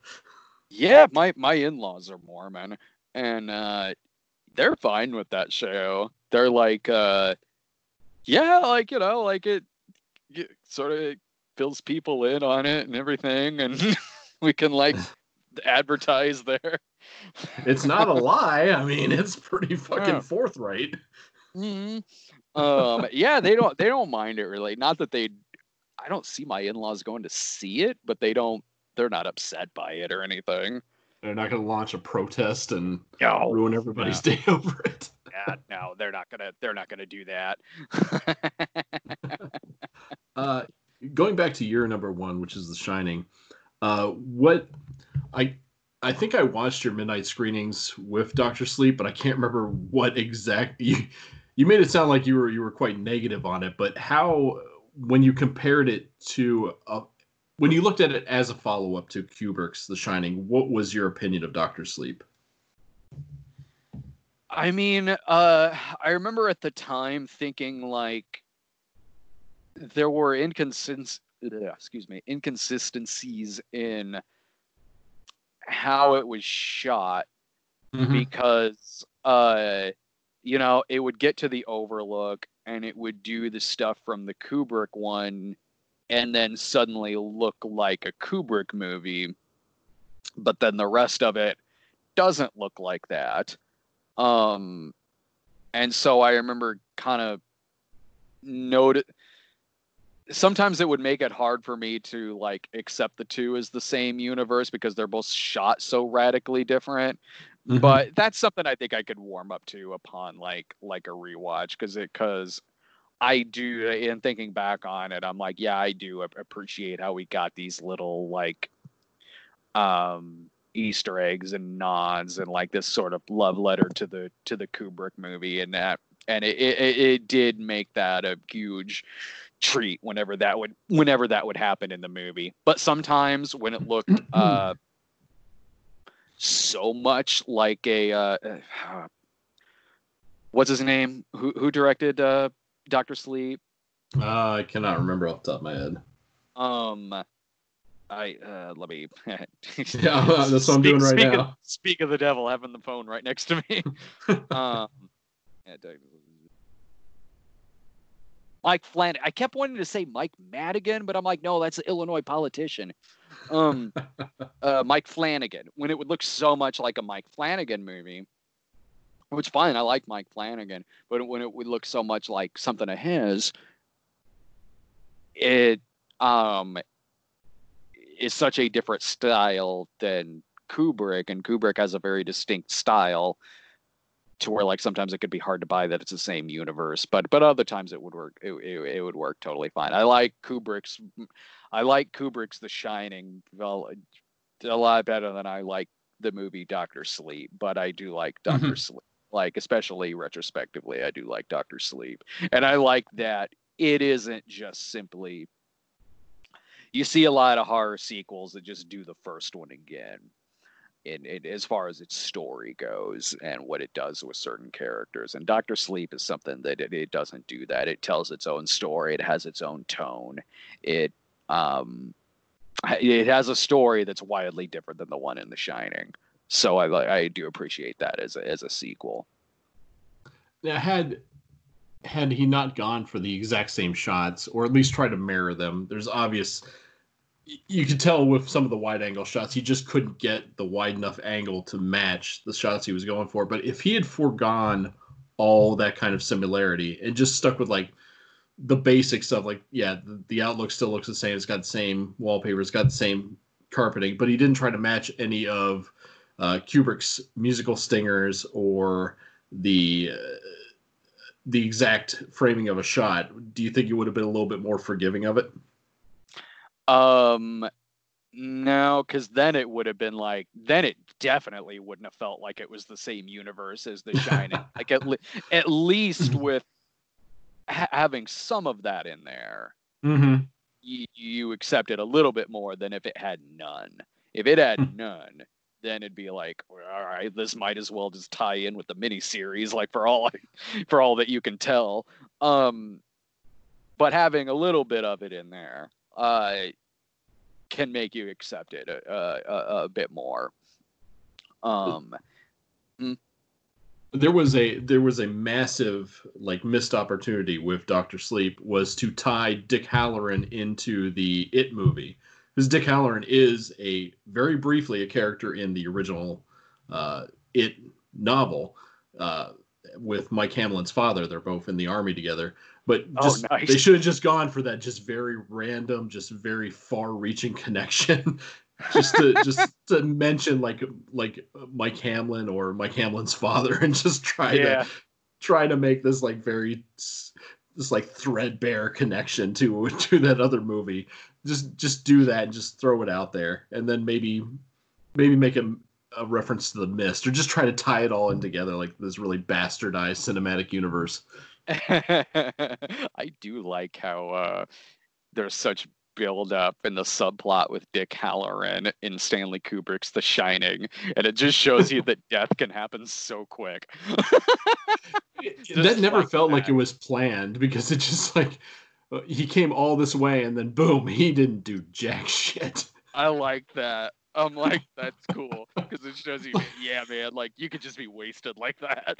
Yeah, my, my in laws are Mormon and uh, they're fine with that show. They're like, uh, yeah, like, you know, like it, it sort of fills people in on it and everything, and we can like advertise there. it's not a lie. I mean, it's pretty fucking yeah. forthright. Mm-hmm. Um, yeah, they don't they don't mind it really. Not that they, I don't see my in-laws going to see it, but they don't. They're not upset by it or anything. They're not going to launch a protest and no. ruin everybody's yeah. day over it. yeah, no, they're not gonna. They're not gonna do that. uh, going back to your number one, which is The Shining, uh, what I I think I watched your midnight screenings with Doctor Sleep, but I can't remember what exact you you made it sound like you were you were quite negative on it. But how when you compared it to a, when you looked at it as a follow up to Kubrick's The Shining, what was your opinion of Doctor Sleep? I mean, uh, I remember at the time thinking like there were inconsist excuse me inconsistencies in how it was shot mm-hmm. because uh you know it would get to the overlook and it would do the stuff from the Kubrick one and then suddenly look like a Kubrick movie but then the rest of it doesn't look like that um and so I remember kind of noted sometimes it would make it hard for me to like accept the two as the same universe because they're both shot so radically different. Mm-hmm. But that's something I think I could warm up to upon like like a rewatch because it because I do in thinking back on it, I'm like, yeah, I do appreciate how we got these little like um Easter eggs and nods and like this sort of love letter to the to the Kubrick movie and that and it, it, it did make that a huge treat whenever that would whenever that would happen in the movie. But sometimes when it looked uh, so much like a uh, uh, what's his name? Who who directed uh, Doctor Sleep? Uh, I cannot remember off the top of my head. Um, I uh, let me. yeah, that's what I'm doing right speak now. Of, speak of the devil, having the phone right next to me. um, yeah, Mike Flanagan. I kept wanting to say Mike Madigan, but I'm like, no, that's an Illinois politician. Um, uh, Mike Flanagan. When it would look so much like a Mike Flanagan movie, which fine, I like Mike Flanagan, but when it would look so much like something of his, it um is such a different style than Kubrick, and Kubrick has a very distinct style to where like sometimes it could be hard to buy that it's the same universe but but other times it would work it, it, it would work totally fine. I like kubrick's i like kubrick's the shining well a lot better than i like the movie doctor sleep but i do like doctor mm-hmm. sleep. Like especially retrospectively i do like doctor sleep. And i like that it isn't just simply you see a lot of horror sequels that just do the first one again in, in, as far as its story goes and what it does with certain characters. And Doctor Sleep is something that it, it, doesn't do that. It tells its own story. It has its own tone. It um, it has a story that's wildly different than the one in The Shining. So I I do appreciate that as a, as a sequel. Now, had had he not gone for the exact same shots, or at least try to mirror them, there's obvious you could tell with some of the wide angle shots, he just couldn't get the wide enough angle to match the shots he was going for. But if he had foregone all that kind of similarity and just stuck with like the basic stuff, like yeah, the, the Overlook still looks the same. It's got the same wallpaper. It's got the same carpeting, but he didn't try to match any of uh, Kubrick's musical stingers or the uh, the exact framing of a shot. Do you think you would have been a little bit more forgiving of it? Um, no, because then it would have been like, then it definitely wouldn't have felt like it was the same universe as The Shining. like at, le- at least with ha- having some of that in there, mm-hmm. you, you accept it a little bit more than if it had none. If it had hmm. none, then it'd be like, well, all right, this might as well just tie in with the miniseries, like for all for all that you can tell. Um, but having a little bit of it in there, uh, can make you accept it a, a, a bit more. Um, hmm. there was a there was a massive like missed opportunity with Doctor Sleep was to tie Dick Hallorann into the It movie because Dick Hallorann is a very briefly a character in the original uh, It novel uh, with Mike Hanlon's father. They're both in the army together. But oh, just, oh, nice. they should have just gone for that just very random, just very far-reaching connection. just to just to mention like like Mike Hanlon or Mike Hanlon's father, and just try yeah. to try to make this like very this like threadbare connection to to that other movie. Just just do that and just throw it out there, and then maybe maybe make a, a reference to the mist, or just try to tie it all in together like this really bastardized cinematic universe. I do like how uh, there's such build up in the subplot with Dick Hallorann in Stanley Kubrick's The Shining, and it just shows you that death can happen so quick. that never like felt that. like it was planned because it just like uh, he came all this way and then boom, he didn't do jack shit. I like that. I'm like, that's cool because it shows you, yeah, man, like you could just be wasted like that.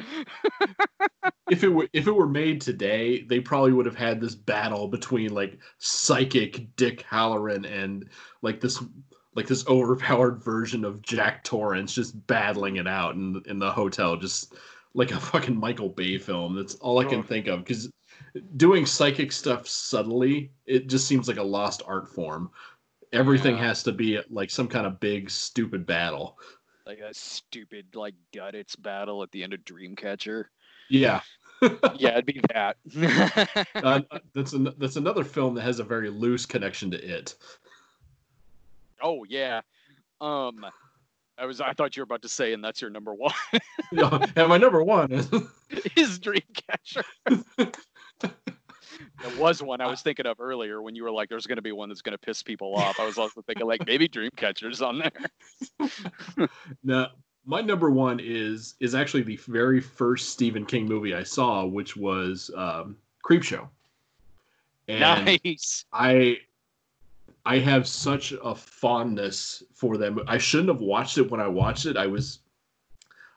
if it were if it were made today, they probably would have had this battle between like psychic Dick Hallorann and like this like this overpowered version of Jack Torrance just battling it out in in the hotel, just like a fucking Michael Bay film. That's all I can oh. think of because doing psychic stuff subtly, it just seems like a lost art form everything yeah. has to be like some kind of big stupid battle like a stupid like guttits battle at the end of dreamcatcher yeah yeah it'd be that uh, that's an, that's another film that has a very loose connection to it oh yeah um I was I thought you were about to say and that's your number one. yeah, and my number one is, is Dreamcatcher. There was one I was thinking of earlier when you were like, "There's going to be one that's going to piss people off." I was also thinking like maybe Dreamcatcher's on there. no, my number one is is actually the very first Stephen King movie I saw, which was um, Creepshow. And nice. I I have such a fondness for them. I shouldn't have watched it when I watched it. I was,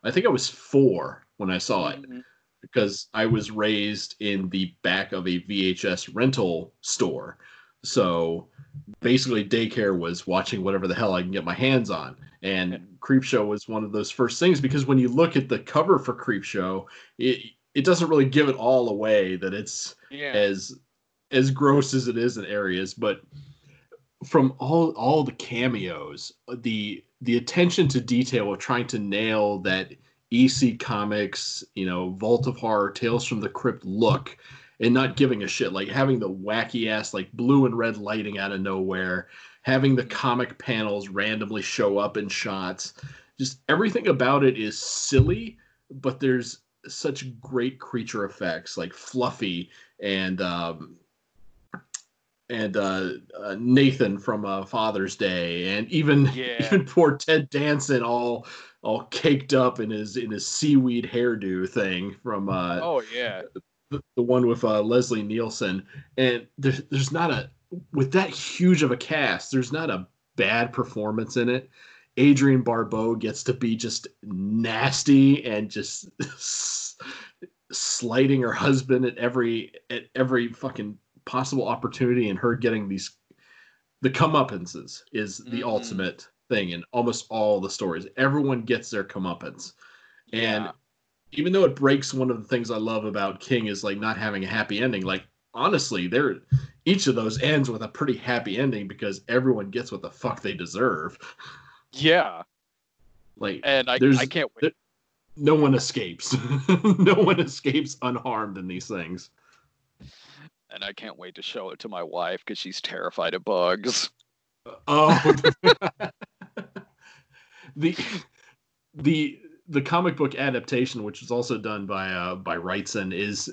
I think I was four when I saw it. Mm-hmm because I was raised in the back of a VHS rental store. So basically, daycare was watching whatever the hell I can get my hands on. And Creepshow was one of those first things because when you look at the cover for Creepshow, it it doesn't really give it all away that it's yeah. as as gross as it is in areas, but from all all the cameos, the the attention to detail of trying to nail that EC Comics, you know, Vault of Horror, Tales from the Crypt look and not giving a shit. Like having the wacky ass, like blue and red lighting out of nowhere, having the comic panels randomly show up in shots. Just everything about it is silly, but there's such great creature effects like Fluffy and um, and uh, uh, Nathan from uh, Father's Day, and even yeah. even poor Ted Danson, all all caked up in his in his seaweed hairdo thing from uh oh yeah. the, the one with uh, Leslie Nielsen. And there's there's not a with that huge of a cast there's not a bad performance in it. Adrienne Barbeau gets to be just nasty and just slighting her husband at every at every fucking possible opportunity and her getting these the comeuppances is the mm-hmm. ultimate thing in almost all the stories. Everyone gets their comeuppance. And yeah. even though it breaks one of the things I love about King is like not having a happy ending, like honestly, there each of those ends with a pretty happy ending because everyone gets what the fuck they deserve. Yeah. Like and I, I can't wait. There, no one escapes. no one escapes unharmed in these things. And I can't wait to show it to my wife because she's terrified of bugs. Oh, the the the comic book adaptation, which was also done by uh, by Wrightson, is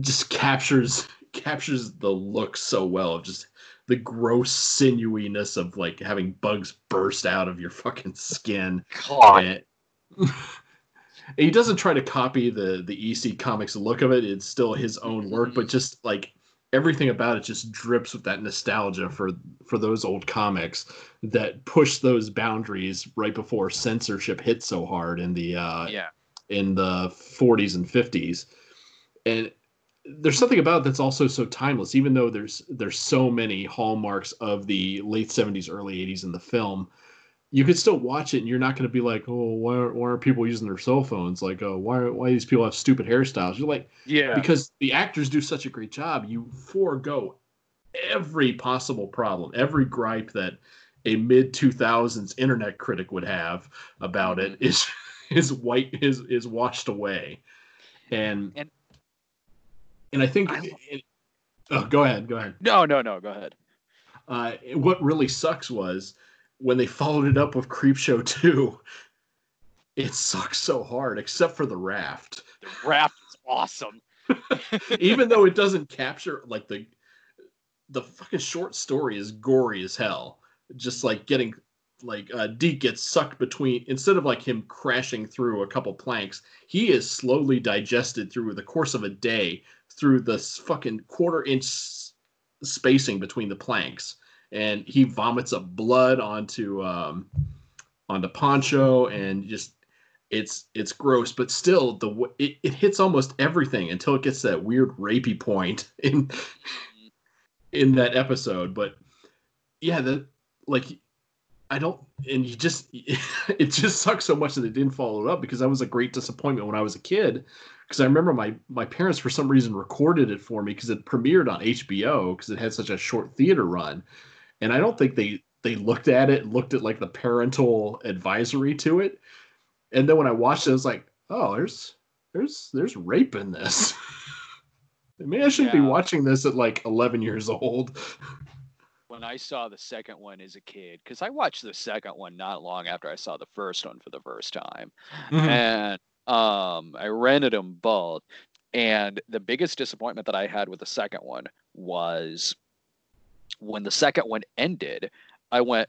just captures captures the look so well of just the gross sinewiness of like having bugs burst out of your fucking skin. And, he doesn't try to copy the the EC comics look of it. It's still his own work, but just like everything about it just drips with that nostalgia for for those old comics that push those boundaries right before censorship hit so hard in the uh yeah. in the 40s and 50s and there's something about it that's also so timeless even though there's there's so many hallmarks of the late 70s early 80s in the film you could still watch it and you're not going to be like, oh, why aren't, why aren't people using their cell phones? Like, oh, why why these people have stupid hairstyles? You're like, yeah, because the actors do such a great job. You forego every possible problem, every gripe that a mid 2000s internet critic would have about it mm-hmm. is is white is is washed away, and and and I think. I, it, oh, go ahead, go ahead. No, no, no, go ahead. Uh, what really sucks was when they followed it up with Creepshow 2, it sucks so hard, except for the raft. The raft is awesome. Even though it doesn't capture like the the fucking short story is gory as hell. Just like getting like uh, Deke gets sucked between instead of like him crashing through a couple planks, he is slowly digested through the course of a day through this fucking quarter inch spacing between the planks, and he vomits up blood onto um, onto Poncho, and just it's it's gross, but still the it, it hits almost everything until it gets that weird rapey point in in that episode. But yeah, the like I don't, and you just, it just sucks so much that it didn't follow it up because that was a great disappointment when I was a kid. Because I remember my my parents for some reason recorded it for me because it premiered on HBO because it had such a short theater run, and I don't think they they looked at it, looked at like the parental advisory to it, and then when I watched it, I was like, oh, there's there's there's rape in this. Maybe I shouldn't yeah. be watching this at like 11 years old. when I saw the second one as a kid, because I watched the second one not long after I saw the first one for the first time, mm-hmm. and um, I rented them both. And the biggest disappointment that I had with the second one was when the second one ended. I went,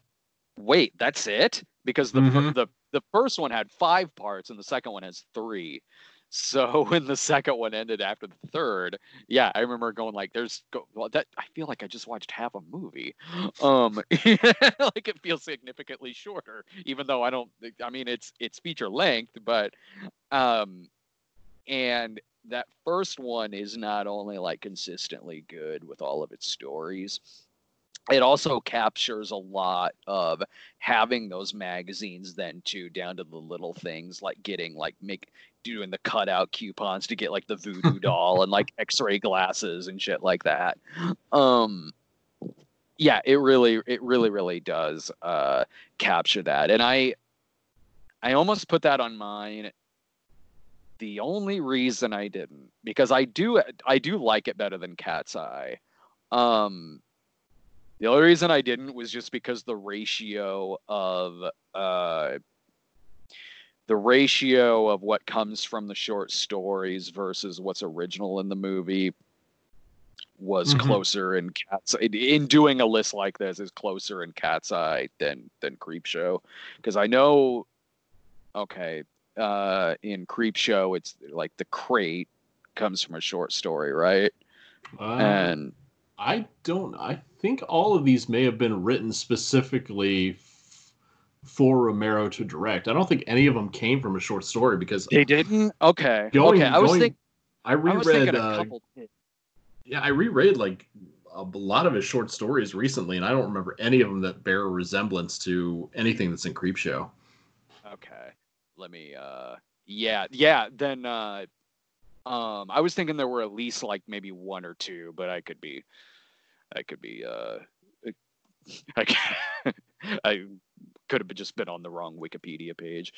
"Wait, that's it?" Because the mm-hmm. the the first one had five parts and the second one has three. So when the second one ended after the third, yeah, I remember going like, "There's go, well, that." I feel like I just watched half a movie. Um, like it feels significantly shorter, even though I don't. I mean, it's it's feature length, but um, and that first one is not only like consistently good with all of its stories it also captures a lot of having those magazines then too down to the little things like getting like make doing the cutout coupons to get like the voodoo doll and like x-ray glasses and shit like that. Um yeah it really it really really does uh capture that. And i i almost put that on mine. The only reason i didn't because i do i do like it better than cat's eye. Um the only reason I didn't was just because the ratio of uh, the ratio of what comes from the short stories versus what's original in the movie was mm-hmm. closer in cat's in doing a list like this is closer in cat's eye than than Creepshow. Because i know okay uh in Creepshow it's like the crate comes from a short story right? Uh, and i don't i think all of these may have been written specifically f- for Romero to direct. I don't think any of them came from a short story because they didn't. Okay, going, okay. I was thinking. I reread. I uh, yeah, I reread like a lot of his short stories recently, and I don't remember any of them that bear a resemblance to anything that's in Creepshow. Okay, let me. uh Yeah, yeah. Then uh um I was thinking there were at least like maybe one or two, but I could be I could be uh, I, I could have just been on the wrong Wikipedia page.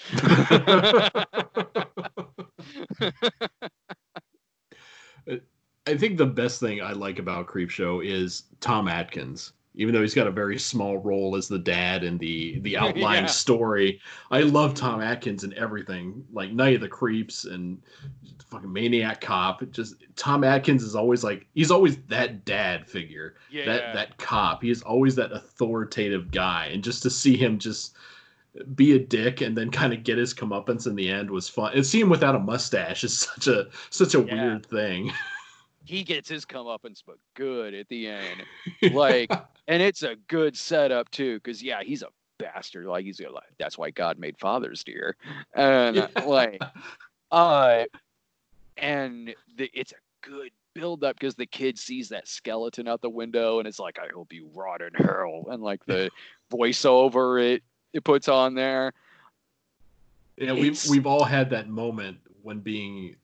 I think the best thing I like about Creepshow is Tom Atkins even though he's got a very small role as the dad in the the outline yeah. story. I love Tom Atkins and everything, like Night of the Creeps and fucking Maniac Cop. just Tom Atkins is always like he's always that dad figure, yeah. that that cop. He is always that authoritative guy, and just to see him just be a dick and then kind of get his comeuppance in the end was fun. And see him without a mustache is such a such a yeah. weird thing. he gets his comeuppance, but good at the end. Like, and it's a good setup too, because yeah, he's a bastard. Like he's like, that's why God made fathers, dear. And yeah. like, uh, and the, it's a good build up because the kid sees that skeleton out the window and it's like, I hope you rot in hell, and like the voiceover it it puts on there. Yeah, we've we've all had that moment when being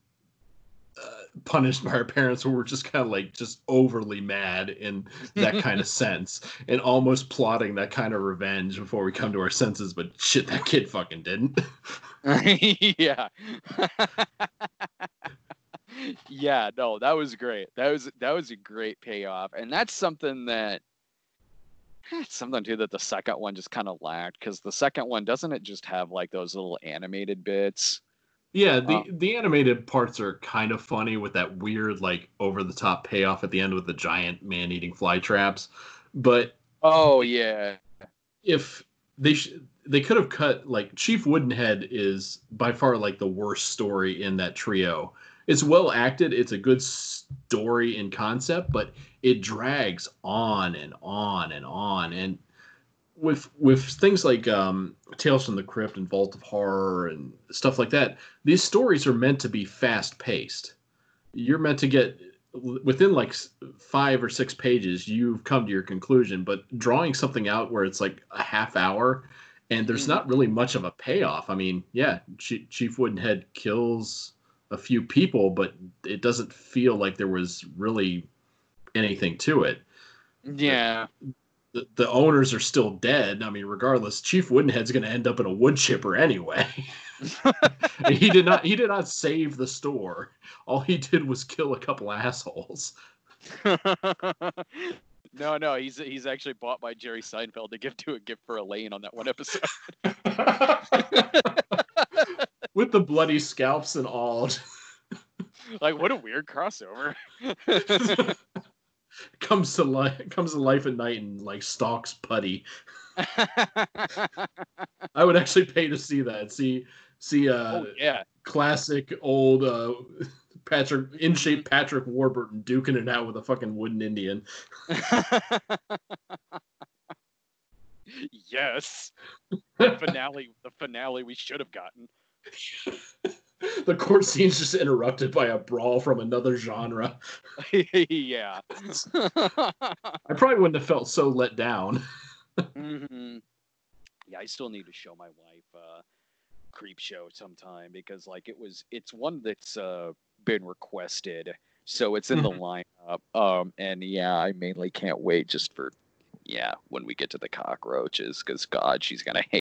uh, punished by our parents who were just kind of like just overly mad in that kind of sense and almost plotting that kind of revenge before we come to our senses but shit that kid fucking didn't yeah yeah no that was great that was that was a great payoff and that's something that that's something too that the second one just kind of lacked because the second one doesn't it just have like those little animated bits Yeah, the um, the animated parts are kind of funny with that weird like over the top payoff at the end with the giant man eating fly traps. But oh yeah, if they sh- they could have cut like Chief Woodenhead is by far like the worst story in that trio. It's well acted. It's a good story in concept, but it drags on and on and on. And with with things like um, Tales from the Crypt and Vault of Horror and stuff like that, these stories are meant to be fast paced. You're meant to get within like five or six pages, you've come to your conclusion. But drawing something out where it's like a half hour and there's mm-hmm. not really much of a payoff. I mean, yeah, Chief Woodenhead kills a few people, but it doesn't feel like there was really anything to it. Yeah. The, the owners are still dead. I mean, regardless, Chief Woodenhead's going to end up in a wood chipper anyway. he did not. He did not save the store. All he did was kill a couple assholes. No, no, he's he's actually bought by Jerry Seinfeld to give to a gift for Elaine on that one episode. With the bloody scalps and all. like what a weird crossover. comes to life comes to life at night and like stalks Puddy. I would actually pay to see that. See see uh oh, yeah. classic old uh Patrick in shape Patrick Warburton duking it out with a fucking wooden Indian. yes. The finale the finale we should have gotten. the court scene's just interrupted by a brawl from another genre. yeah. I probably wouldn't have felt so let down. mm-hmm. Yeah, I still need to show my wife uh Creepshow sometime because like it was it's one that's uh been requested, so it's in mm-hmm. the lineup. Um, and yeah, I mainly can't wait just for yeah when we get to the cockroaches because God, she's gonna hate.